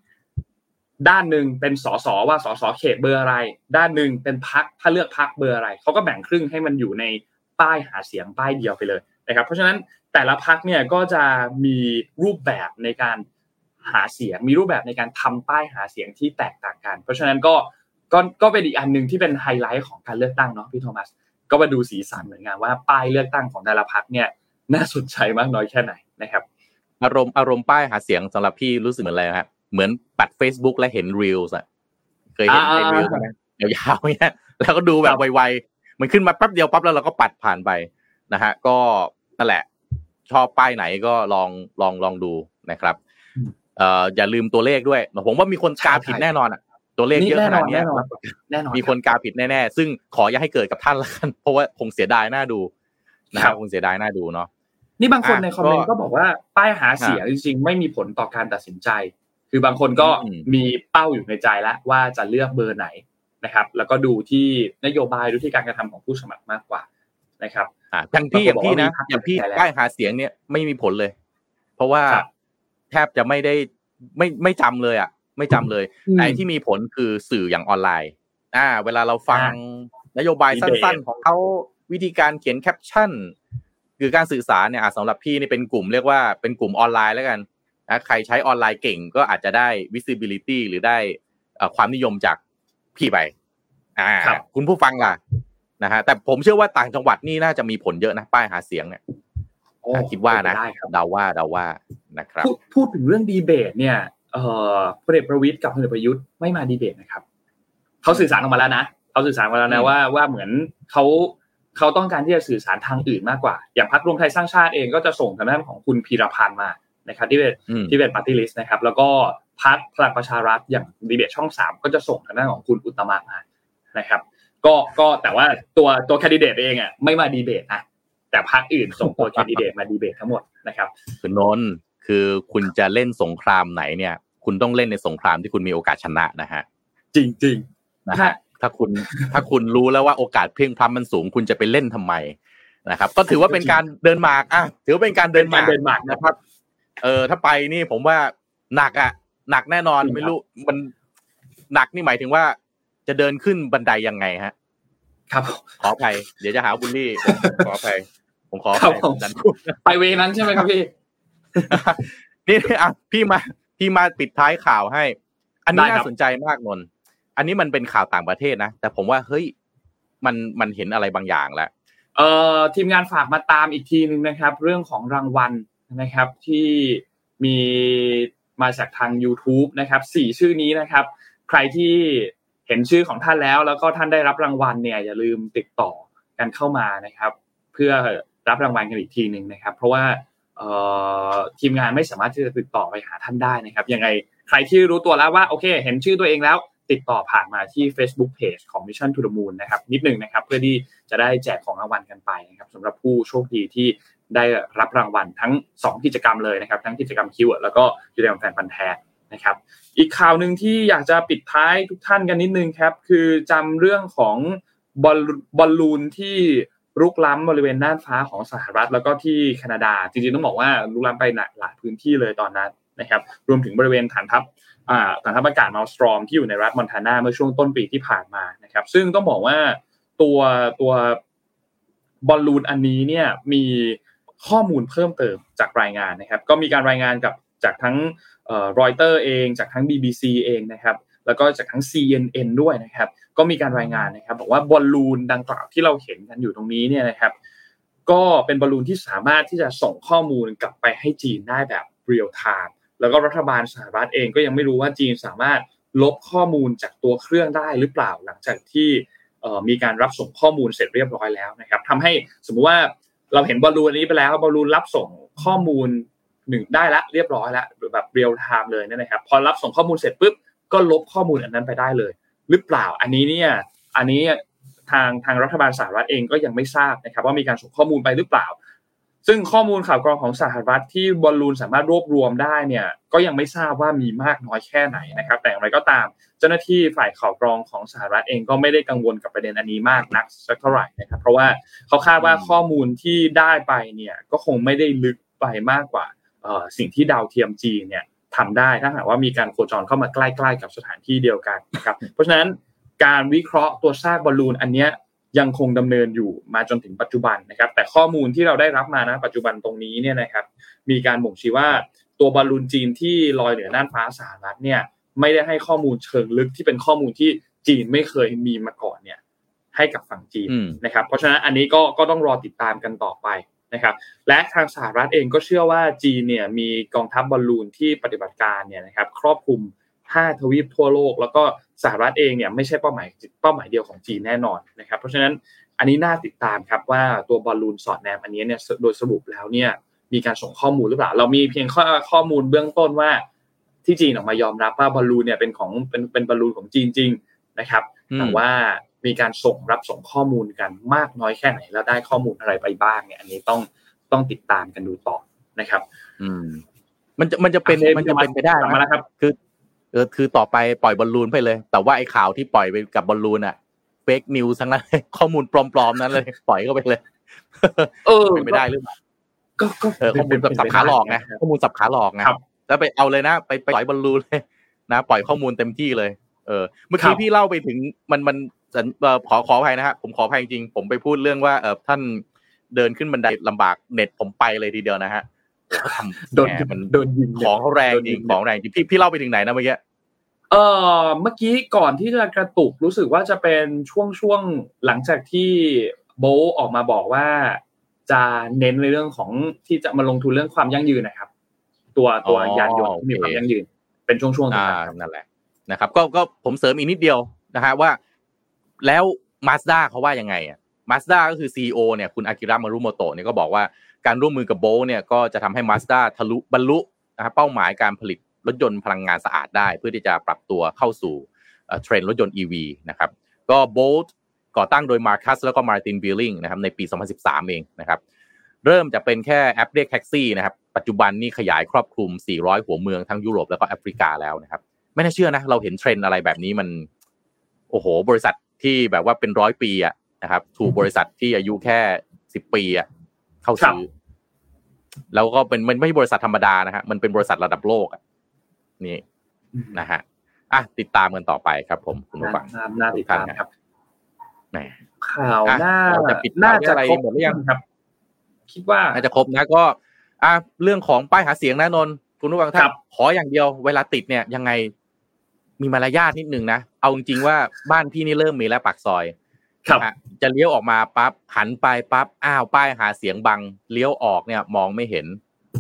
ด้านหนึ่งเป็นสสว่าสสเขตเบอร์อะไร ด้านหนึ่งเป็นพรรคถ้าเลือกพรรคเบอร์อะไรเขาก็แบ่งครึ่งให้มันอยู่ในป้ายหาเสียงป้ายเดียวไปเลยนะครับเพราะฉะนั้นแต่ละพรรคเนี่ยก็จะมีรูปแบบในการหาเสียง มีรูปแบบในการทำป้ายหาเสียงที่แตกต่างกัน เพราะฉะนั้นก็ก็ก็เป็นอีกอันหนึ่งที่เป็นไฮไลท์ของการเลือกตั้งเนาะพี่โทมัสก็มาดูสีสันเหมือนกันว่าป้ายเลือกตั้งของแต่ละพรรคเนี่ยน่าสนใจมากน้อยแค่ไหนนะครับ อารมณ์อารมณ์ป้ายหาเสียงสำหรับพี่รู้สึกเหมือนอะไรครับเหมือนปัด Facebook และเห็นรีลส์อะเคยเห็นไอ้รีลส์ไหมยาวๆเนี่ยแล้วก็ดูแบบไวๆมันขึ้นมาแป๊บเดียวปั๊บแล้วเราก็ปัดผ่านไปนะฮะก็นั่นแหละ ชอบป้ายไหนก็ลองลองลองดูนะครับเอ่ออย่าลืมตัวเลขด้วยผมว่ามีคนกาผิดแน่นอนอะตัวเลขเยอะขนาดนี้แน่นอนแน่นอนมีคนกาผิดแน่ๆซึ่งขออย่าให้เกิดกับท่านละกันเพราะว่าคงเสียดายน่าดูนะครับคงเสียดายน่าดูเนาะ นี่บางคนในคอมเมนต์ก็บอกว่าป้ายหาเสียงจริงๆ ไม่มีผลต่อการตัดสินใจ คือบางคนก็มีเป้าอยู่ในใจแล้วว่าจะเลือกเบอร์ไหนนะครับ แล้วก็ดูที่นโยบายดูที่การกระทำของผู้สมัครมากกว่านะครับอ่าอย่างพี่อย่างพี่นะอย่างพี่ป้ายหาเสียงเนี่ยไม่มีผลเลย เพราะว่าแทบจะไม่ได้ไม่ไม่จำเลยอะ ไม่จำเลยไอ้ที่มีผลคือสื่ออย่างออนไลน์ อ่า เวลาเราฟังนโยบายสั้นๆ ของเขาวิธีการเขียนแคปชั่น คือการสื่อสารเนี่ยสำหรับพี่นี่เป็นกลุ่มเรียกว่าเป็นกลุ่มออนไลน์แล้วกันนะใครใช้ออนไลน์เก่งก็อาจจะได้ visibility หรือได้ความนิยมจากพี่ไปอ่าคุณผู้ฟังล่ะนะฮะแต่ผมเชื่อว่าต่างจังหวัดนี่น่าจะมีผลเยอะนะป้ายหาเสียงเนี่ยคิดว่านะเดาว่าเดาว่านะครับพูดถึงเรื่องดีเบตเนี่ยเอ่อพลเอกประวิตรกับพลเอกประยุทธ์ไม่มาดีเบตนะครับเขาสื่อสารออกมาแล้วนะเขาสื่อสารมาแล้วนะว่าว่าเหมือนเขา เขาต้องการที่จะสื่อสารทางอื่นมากกว่า อย่างพรรครวมไทยสร้างชาติเองก็จะส่งทางด้านของคุณพีระพันธุ์มานะครับที่เป็นที่เป็นปาร์ตี้ลิสต์นะครับ แล้วก็พรรคพลังประชารัฐอย่างดีเบตช่องสามก็จะส่งทางด้านของคุณอุตตมมานะครับ ก็ก็แต่ว่าตัวตัวแคนดิเดตเองอะไม่มาดีเบตนะแต่พรรคอื่นส่งตัวแคนดิเดตมาดีเบตทั้งหมดนะครับคือนนคือคุณจะเล่นสงครามไหนเนี่ย คุณต้องเล่นในสงครามที่คุณมีโอกาสชนะนะฮะจริงจริงนะฮะ ถ้าคุณถ้าคุณรู้แล้วว่าโอกาสเพียงพลัมมันสูง คุณจะไปเล่นทำไมนะครับ ก็ถือว่าเป็นการเดินหมากอะถือว่าเป็นการเดินหมากเดินหมากนะครับ เออ ถ้าไปนี่ผมว่าหนักอะ หนักแน่นอนไม่รู้มันหนักนี่หมายถึงว่า จะเดินขึ้นบันไดยังไงฮะ ครับขออภัยเดี๋ยวจะหาบุลลี่ขออภัยผมขออภัยไปเวนั้นใช่ไหมครับพี่นี่อะพี่มาพี่มาปิดท้ายข่าวให้ อันนี้น่าสนใจมากนน อันนี้มันเป็นข่าวต่างประเทศนะ แต่ผมว่าเฮ้ยมันมันเห็นอะไรบางอย่างแล้วเอ่อทีมงานฝากมาตามอีกทีนึงนะครับ เรื่องของรางวัลนะครับที่มีมาจากทาง YouTube นะครับสี่ชื่อนี้นะครับ ใครที่เห็นชื่อของท่านแล้ว แล้วก็ท่านได้รับรางวัลเนี่ยอย่าลืมติดต่อกันเข้ามานะครับ เพื่อรับรางวัลกันอีกทีหนึ่งนะครับ เพราะว่าทีมงานไม่สามารถที่จะติดต่อไปหาท่านได้นะครับยังไงใครที่รู้ตัวแล้วว่าโอเค เห็นชื่อตัวเองแล้ว ติดต่อผ่านมาที่ Facebook Page ของ Mission to the Moon นะครับนิดนึงนะครับเพื่อที่จะได้แจกของรางวัลกันไปนะครับสำหรับผู้โชคดีที่ได้รับรางวัลทั้ง 2 กิจกรรมเลยนะครับ ทั้งกิจกรรมคิวแล้วก็กิจกรรมแฟนพันธ์แท้นะครับอีกข่าวหนึ่งที่อยากจะปิดท้ายทุกท่านกันนิดนึงครับคือจำเรื่องของบอลบอลลูนที่รุกล้ำบริเวณน่านฟ้าของสหรัฐ แล้วก็ที่แคนาดาจริงๆต้องบอกว่ารุกล้ำไปหลายพื้นที่เลยตอนนั้นนะครับรวมถึงบริเวณฐานทัพ ฐานทัพอากาศมาลสตรอมที่อยู่ในรัฐมอนทานาเมื่อช่วงต้นปีที่ผ่านมานะครับ ซึ่งต้องบอกว่าตัวตัวบอลลูนอันนี้เนี่ยมีข้อมูลเพิ่มเติมจากรายงานนะครับ ก็มีการรายงานกับจากทั้งรอยเตอร์เองจากทั้ง BBC เองนะครับแล้วก็จากทั้ง CNN ด้วยนะครับ ก็มีการรายงานนะครับ บอกว่าบอลลูนดังกล่าวที่เราเห็นกันอยู่ตรงนี้เนี่ยนะครับ ก็เป็นบอลลูนที่สามารถที่จะส่งข้อมูลกลับไปให้จีนได้แบบเรียลไทม์ แล้วก็รัฐบาลสหรัฐเองก็ยังไม่รู้ว่าจีนสามารถลบข้อมูลจากตัวเครื่องได้หรือเปล่าหลังจากที่มีการรับส่งข้อมูลเสร็จเรียบร้อยแล้วนะครับทำให้สมมุติว่าเราเห็นบอลลูนนี้ไปแล้วบอลลูนรับส่งข้อมูลหนึ่งได้ละเรียบร้อยแล้วแบบ real-time เลยนะครับ พอรับส่งข้อมูลเสร็จปุ๊บก็ลบข้อมูลอันนั้นไปได้เลย หรือเปล่าอันนี้เนี่ยอันนี้ทางทางรัฐบาลสหรัฐเองก็ยังไม่ทราบนะครับ ว่ามีการส่งข้อมูลไปหรือเปล่า ซึ่งข้อมูลข่าวกรองของสหรัฐที่บอลลูนสามารถรวบรวมได้เนี่ยก็ยังไม่ทราบว่ามีมากน้อยแค่ไหนนะครับ แต่อย่างไรก็ตาม เจ้าหน้าที่ฝ่ายข่าวกรองของสหรัฐเองก็ไม่ได้กังวลกับประเด็นอันนี้มากนักสักเท่าไหร่นะครับ เพราะว่าเขาคาดว่าข้อมูลที่ได้ไปเนี่ยก็คงไม่ได้ลึกไปมากกว่าสิ่งที่ดาวเทียมจีเนี่ยทำได้ถ้าหากว่ามีการโคจรเข้ามาใกล้ ๆ กับสถานที่เดียวกันนะครับเพราะฉะนั้นการวิเคราะห์ตัวซากบอลลูนอันเนี้ย ยังคงดำเนินอยู่มาจนถึงปัจจุบันนะครับ แต่ข้อมูลที่เราได้รับมานะปัจจุบันตรงนี้เนี่ยนะครับ มีการบ่งชี้ว่าตัวบอลลูนจีนที่ลอยเหนือน่านฟ้าสหรัฐเนี่ย ไม่ได้ให้ข้อมูลเชิงลึกที่เป็นข้อมูลที่จีนไม่เคยมีมาก่อนเนี่ย ให้กับฝั่งจีนนะครับ เพราะฉะนั้นอันนี้ก็ก็ต้องรอติดตามกันต่อไปนะครับ และทางสหรัฐเองก็เชื่อว่าจีนเนี่ยมีกองทัพบอลลูนที่ปฏิบัติการเนี่ยนะครับ ครอบคลุม5ทวีปทั่วโลกแล้วก็ สหรัฐเองเนี่ยไม่ใช่เป้าหมายเป้าหมายเดียวของจีนแน่นอนนะครับ เพราะฉะนั้นอันนี้น่าติดตามครับว่าตัวบอลลูนสอดแนมอันนี้เนี่ยโดยสรุปแล้วเนี่ยมีการส่งข้อมูลหรือเปล่า เรามีเพียงข้อข้อมูลเบื้องต้นว่าที่จีนออกมายอมรับว่าบอลลูนเนี่ยเป็นของเป็นเป็นบอลลูนของจีนจริงนะครับแต่ว่ามีการส่งรับส่งข้อมูลกันมากน้อยแค่ไหน แล้วได้ข้อมูลอะไรไปบ้างเนี่ยอันนี้ต้องต้องติดตามกันดูต่อนะครับ อืมมันจะมันจะเป็นมันจะเป็นไปได้นะครับ คือ เออคือต่อไปปล่อยบอลลูนไปเลย แต่ว่าไอ้ข่าวที่ปล่อยไปกับบอลลูนอะfake news ทั้งนั้นข้อมูลปลอมๆนั้นเลยปล่อยเข้าไปเลย เออเป็นไม่ได้หรือเปล่าก็ก็ข้อมูลสับขาหลอกไงข้อมูลสับขาหลอกไงแล้วไปเอาเลยนะ ไปปล่อยบอลลูนเลย นะ ปล่อยข้อมูลเต็มที่เลย เออ เมื่อกี้พี่เล่าไปถึงมันมันขอขออภัยนะฮะผมขออภัยจริงผมไปพูดเรื่องว่าเออท่านเดินขึ้นบันไดลำบากเน็ตผมไปเลยทีเดียวนะฮะ เขาทำโดนมันโดนยิงของเขาแรงจริงของแรงจริงพี่พี่เล่าไปถึงไหนนะเมื่อกี้เออเมื่อกี้ก่อนที่จะกระตุกรู้สึกว่าจะเป็นช่วงช่วงหลังจากที่โบออกมาบอกว่าจะเน้นในเรื่องของที่จะมาลงทุนเรื่องความยั่งยืนนะครับ ตัวตัวยานยนต์ที่มีความยั่งยืน เป็นช่วงช่วงนั่นแหละนะครับ ก็ก็ผมเสริมอีกนิดเดียวนะฮะว่า แล้วมาสด้าเขาว่ายังไงอะมาสด้าก็คือซีอเนี่ยคุณอากิระมารุโมโตะเนี่ยก็บอกว่า การร่วมมือกับโบเนี่ยก็จะทำให้มาสด้าทะลุบรรลุนะครับเป้าหมายการผลิตรถยนต์พลังงานสะอาดได้ เพื่อที่จะปรับตัวเข้าสู่เทรนด์รถยนต์ EV นะครับก็ Bolt ก่อตั้งโดยมาร์คัสแล้วก็มาร์ตินบิลลิงนะครับในปี 2013 เองนะครับเริ่มจะเป็นแค่แอปเรียกแท็กซี่นะครับปัจจุบันนี่ขยายครอบคลุม 400 หัวเมืองทั้งยุโรปแล้วก็แอฟริกาแล้วนะครับไม่น่าเชื่อนะเราเห็นเทรนด์อะไรแบบนี้มันโอ้โห บริษัทที่แบบว่าเป็นร้อยปีอะนะครับถูกบริษัทที่อายุแค่สิบปีอะ เข้าซื้อแล้วก็เป็นมันไม่ใช่บริษัทธรรมดานะฮะมันเป็นบริษัทระดับโลกอะนี่นะฮะอะติดตามกันต่อไปครับ ผมคุณผู้ฟังน่าติดตามครับแหมข่าวหน้าจะปิดน่าจะครบหมดหรือยังครับ คิดว่าน่าจะครบนะก็ อะเรื่องของป้ายหาเสียงนะนนคุณผู้ฟังท่านขออย่างเดียว เวลาติดเนี่ยยังไงมีมารยาทนิดนึงนะเอาจริงๆว่าบ้านพี่นี่เริ่มมีแล้วปากซอย ครับจะเลี้ยวออกมาปั๊บหันไปปั๊บอ้าวป้ายหาเสียงบังเลี้ยวออกเนี่ยมองไม่เห็น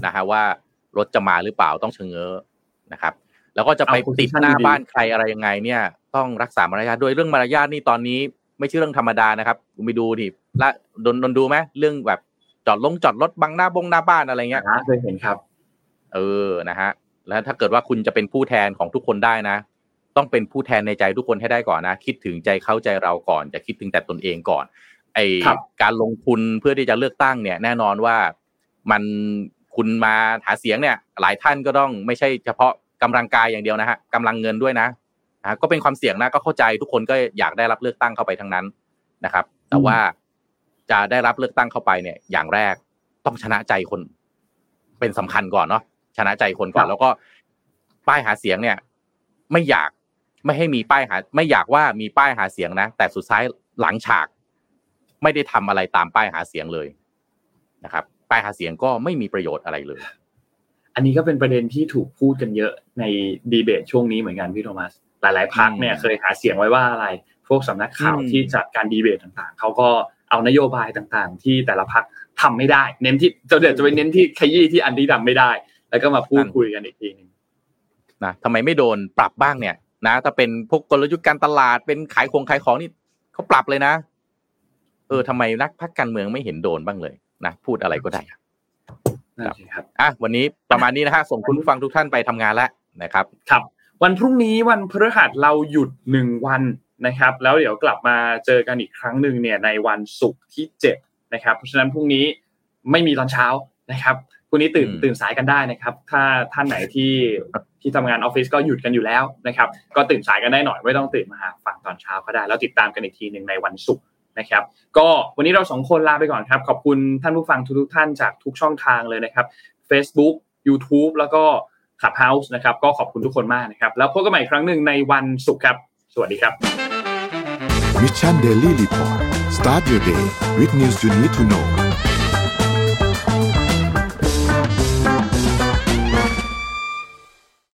นะฮะว่ารถจะมาหรือเปล่าต้องเชงเง้อนะครับ แล้วก็จะไปติดหน้าบ้านใครอะไรยังไงเนี่ย ต้องรักษามารยาทด้วยเรื่องมารยาทนี่ตอนนี้ ไม่ใช่เรื่องธรรมดานะครับคุณไปดูดิละโดนโดนดูไหมเรื่องแบบจอดลงจอดรถบังหน้าบงหน้าบ้านอะไรเงี้ยเคยเห็นครับ เออนะฮะแล้วถ้าเกิดว่าคุณจะเป็นผู้แทนของทุกคนได้นะ ต้องเป็นผู้แทนในใจทุกคนให้ได้ก่อนนะ คิดถึงใจเขาใจเราก่อน จะคิดถึงแต่ตนเองก่อน ไอการลงทุนเพื่อที่จะเลือกตั้งเนี่ย แน่นอนว่ามันคุณมาหาเสียงเนี่ย หลายท่านก็ต้องไม่ใช่เฉพาะกำลังกายอย่างเดียวนะฮะกำลังเงินด้วยนะนะก็เป็นความเสี่ยงนะก็เข้าใจทุกคนก็อยากได้รับเลือกตั้งเข้าไปทั้งนั้นนะครับ แต่ว่าจะได้รับเลือกตั้งเข้าไปเนี่ย อย่างแรกต้องชนะใจคน เป็นสำคัญก่อนเนาะชนะใจคนก่อน แล้วก็ป้ายหาเสียงเนี่ย ไม่อยาก ไม่ให้มีป้ายหา ไม่อยากว่ามีป้ายหาเสียงนะ แต่สุดท้ายหลังฉาก ไม่ได้ทำอะไรตามป้ายหาเสียงเลยนะครับ ป้ายหาเสียงก็ไม่มีประโยชน์อะไรเลย อันนี้ก็เป็นประเด็นที่ถูกพูดกันเยอะในดีเบตช่วงนี้เหมือนกันพี่โทมัสหลายๆพักเนี่ยเคยหาเสียงไว้ว่าอะไร พวกสำนักข่าวที่จัดการดีเบตต่างๆเขาก็เอานโยบายต่างๆ ที่แต่ละพักทำไม่ได้ เน้นที่จะเดี๋ยวจะไปเน้นที่ขยี้ที่อันที่ทาไม่ได้ แล้วก็มาพูดคุยกันอีกทีนึงนะทำไมไม่โดนปรับบ้างเนี่ย นะถ้าเป็นพวกกลยุทธ์การตลาดเป็นขายของขายของนี่เขาปรับเลยนะ เออทำไมนักพักการเมืองไม่เห็นโดนบ้างเลยนะพูดอะไรก็ได้ครับอะวันนี้ประมาณนี้นะฮะส่งคุณผู้ฟังทุกท่านไปทำงานแล้วนะครับ ครับ วันพรุ่งนี้วันพฤหัสเราหยุดหนึ่งวันนะครับ แล้วเดี๋ยวกลับมาเจอกันอีกครั้งหนึ่งเนี่ยในวันศุกร์ที่เจ็ดนะครับ เพราะฉะนั้นพรุ่งนี้ไม่มีตอนเช้านะครับพรุ่งนี้ตื่นตื่นสายกันได้นะครับ ถ้าท่านไหนที่ ที่ทำงานออฟฟิศก็หยุดกันอยู่แล้วนะครับ ก็ตื่นสายกันได้หน่อยไม่ต้องตื่นมาฟังตอนเช้าก็ได้ แล้วติดตามกันอีกทีหนึ่งในวันศุกร์นะครับ ก็วันนี้เราสองคนลาไปก่อนครับ ขอบคุณท่านผู้ฟังทุกท่านจากทุกช่องทางเลยนะครับ Facebook YouTube แล้วก็ Clubhouse นะครับ ก็ขอบคุณทุกคนมากนะครับ แล้วพบกันใหม่อีกครั้งหนึ่งในวันศุกร์ครับ สวัสดีครับ Mission Daily Report start your day with news you need to know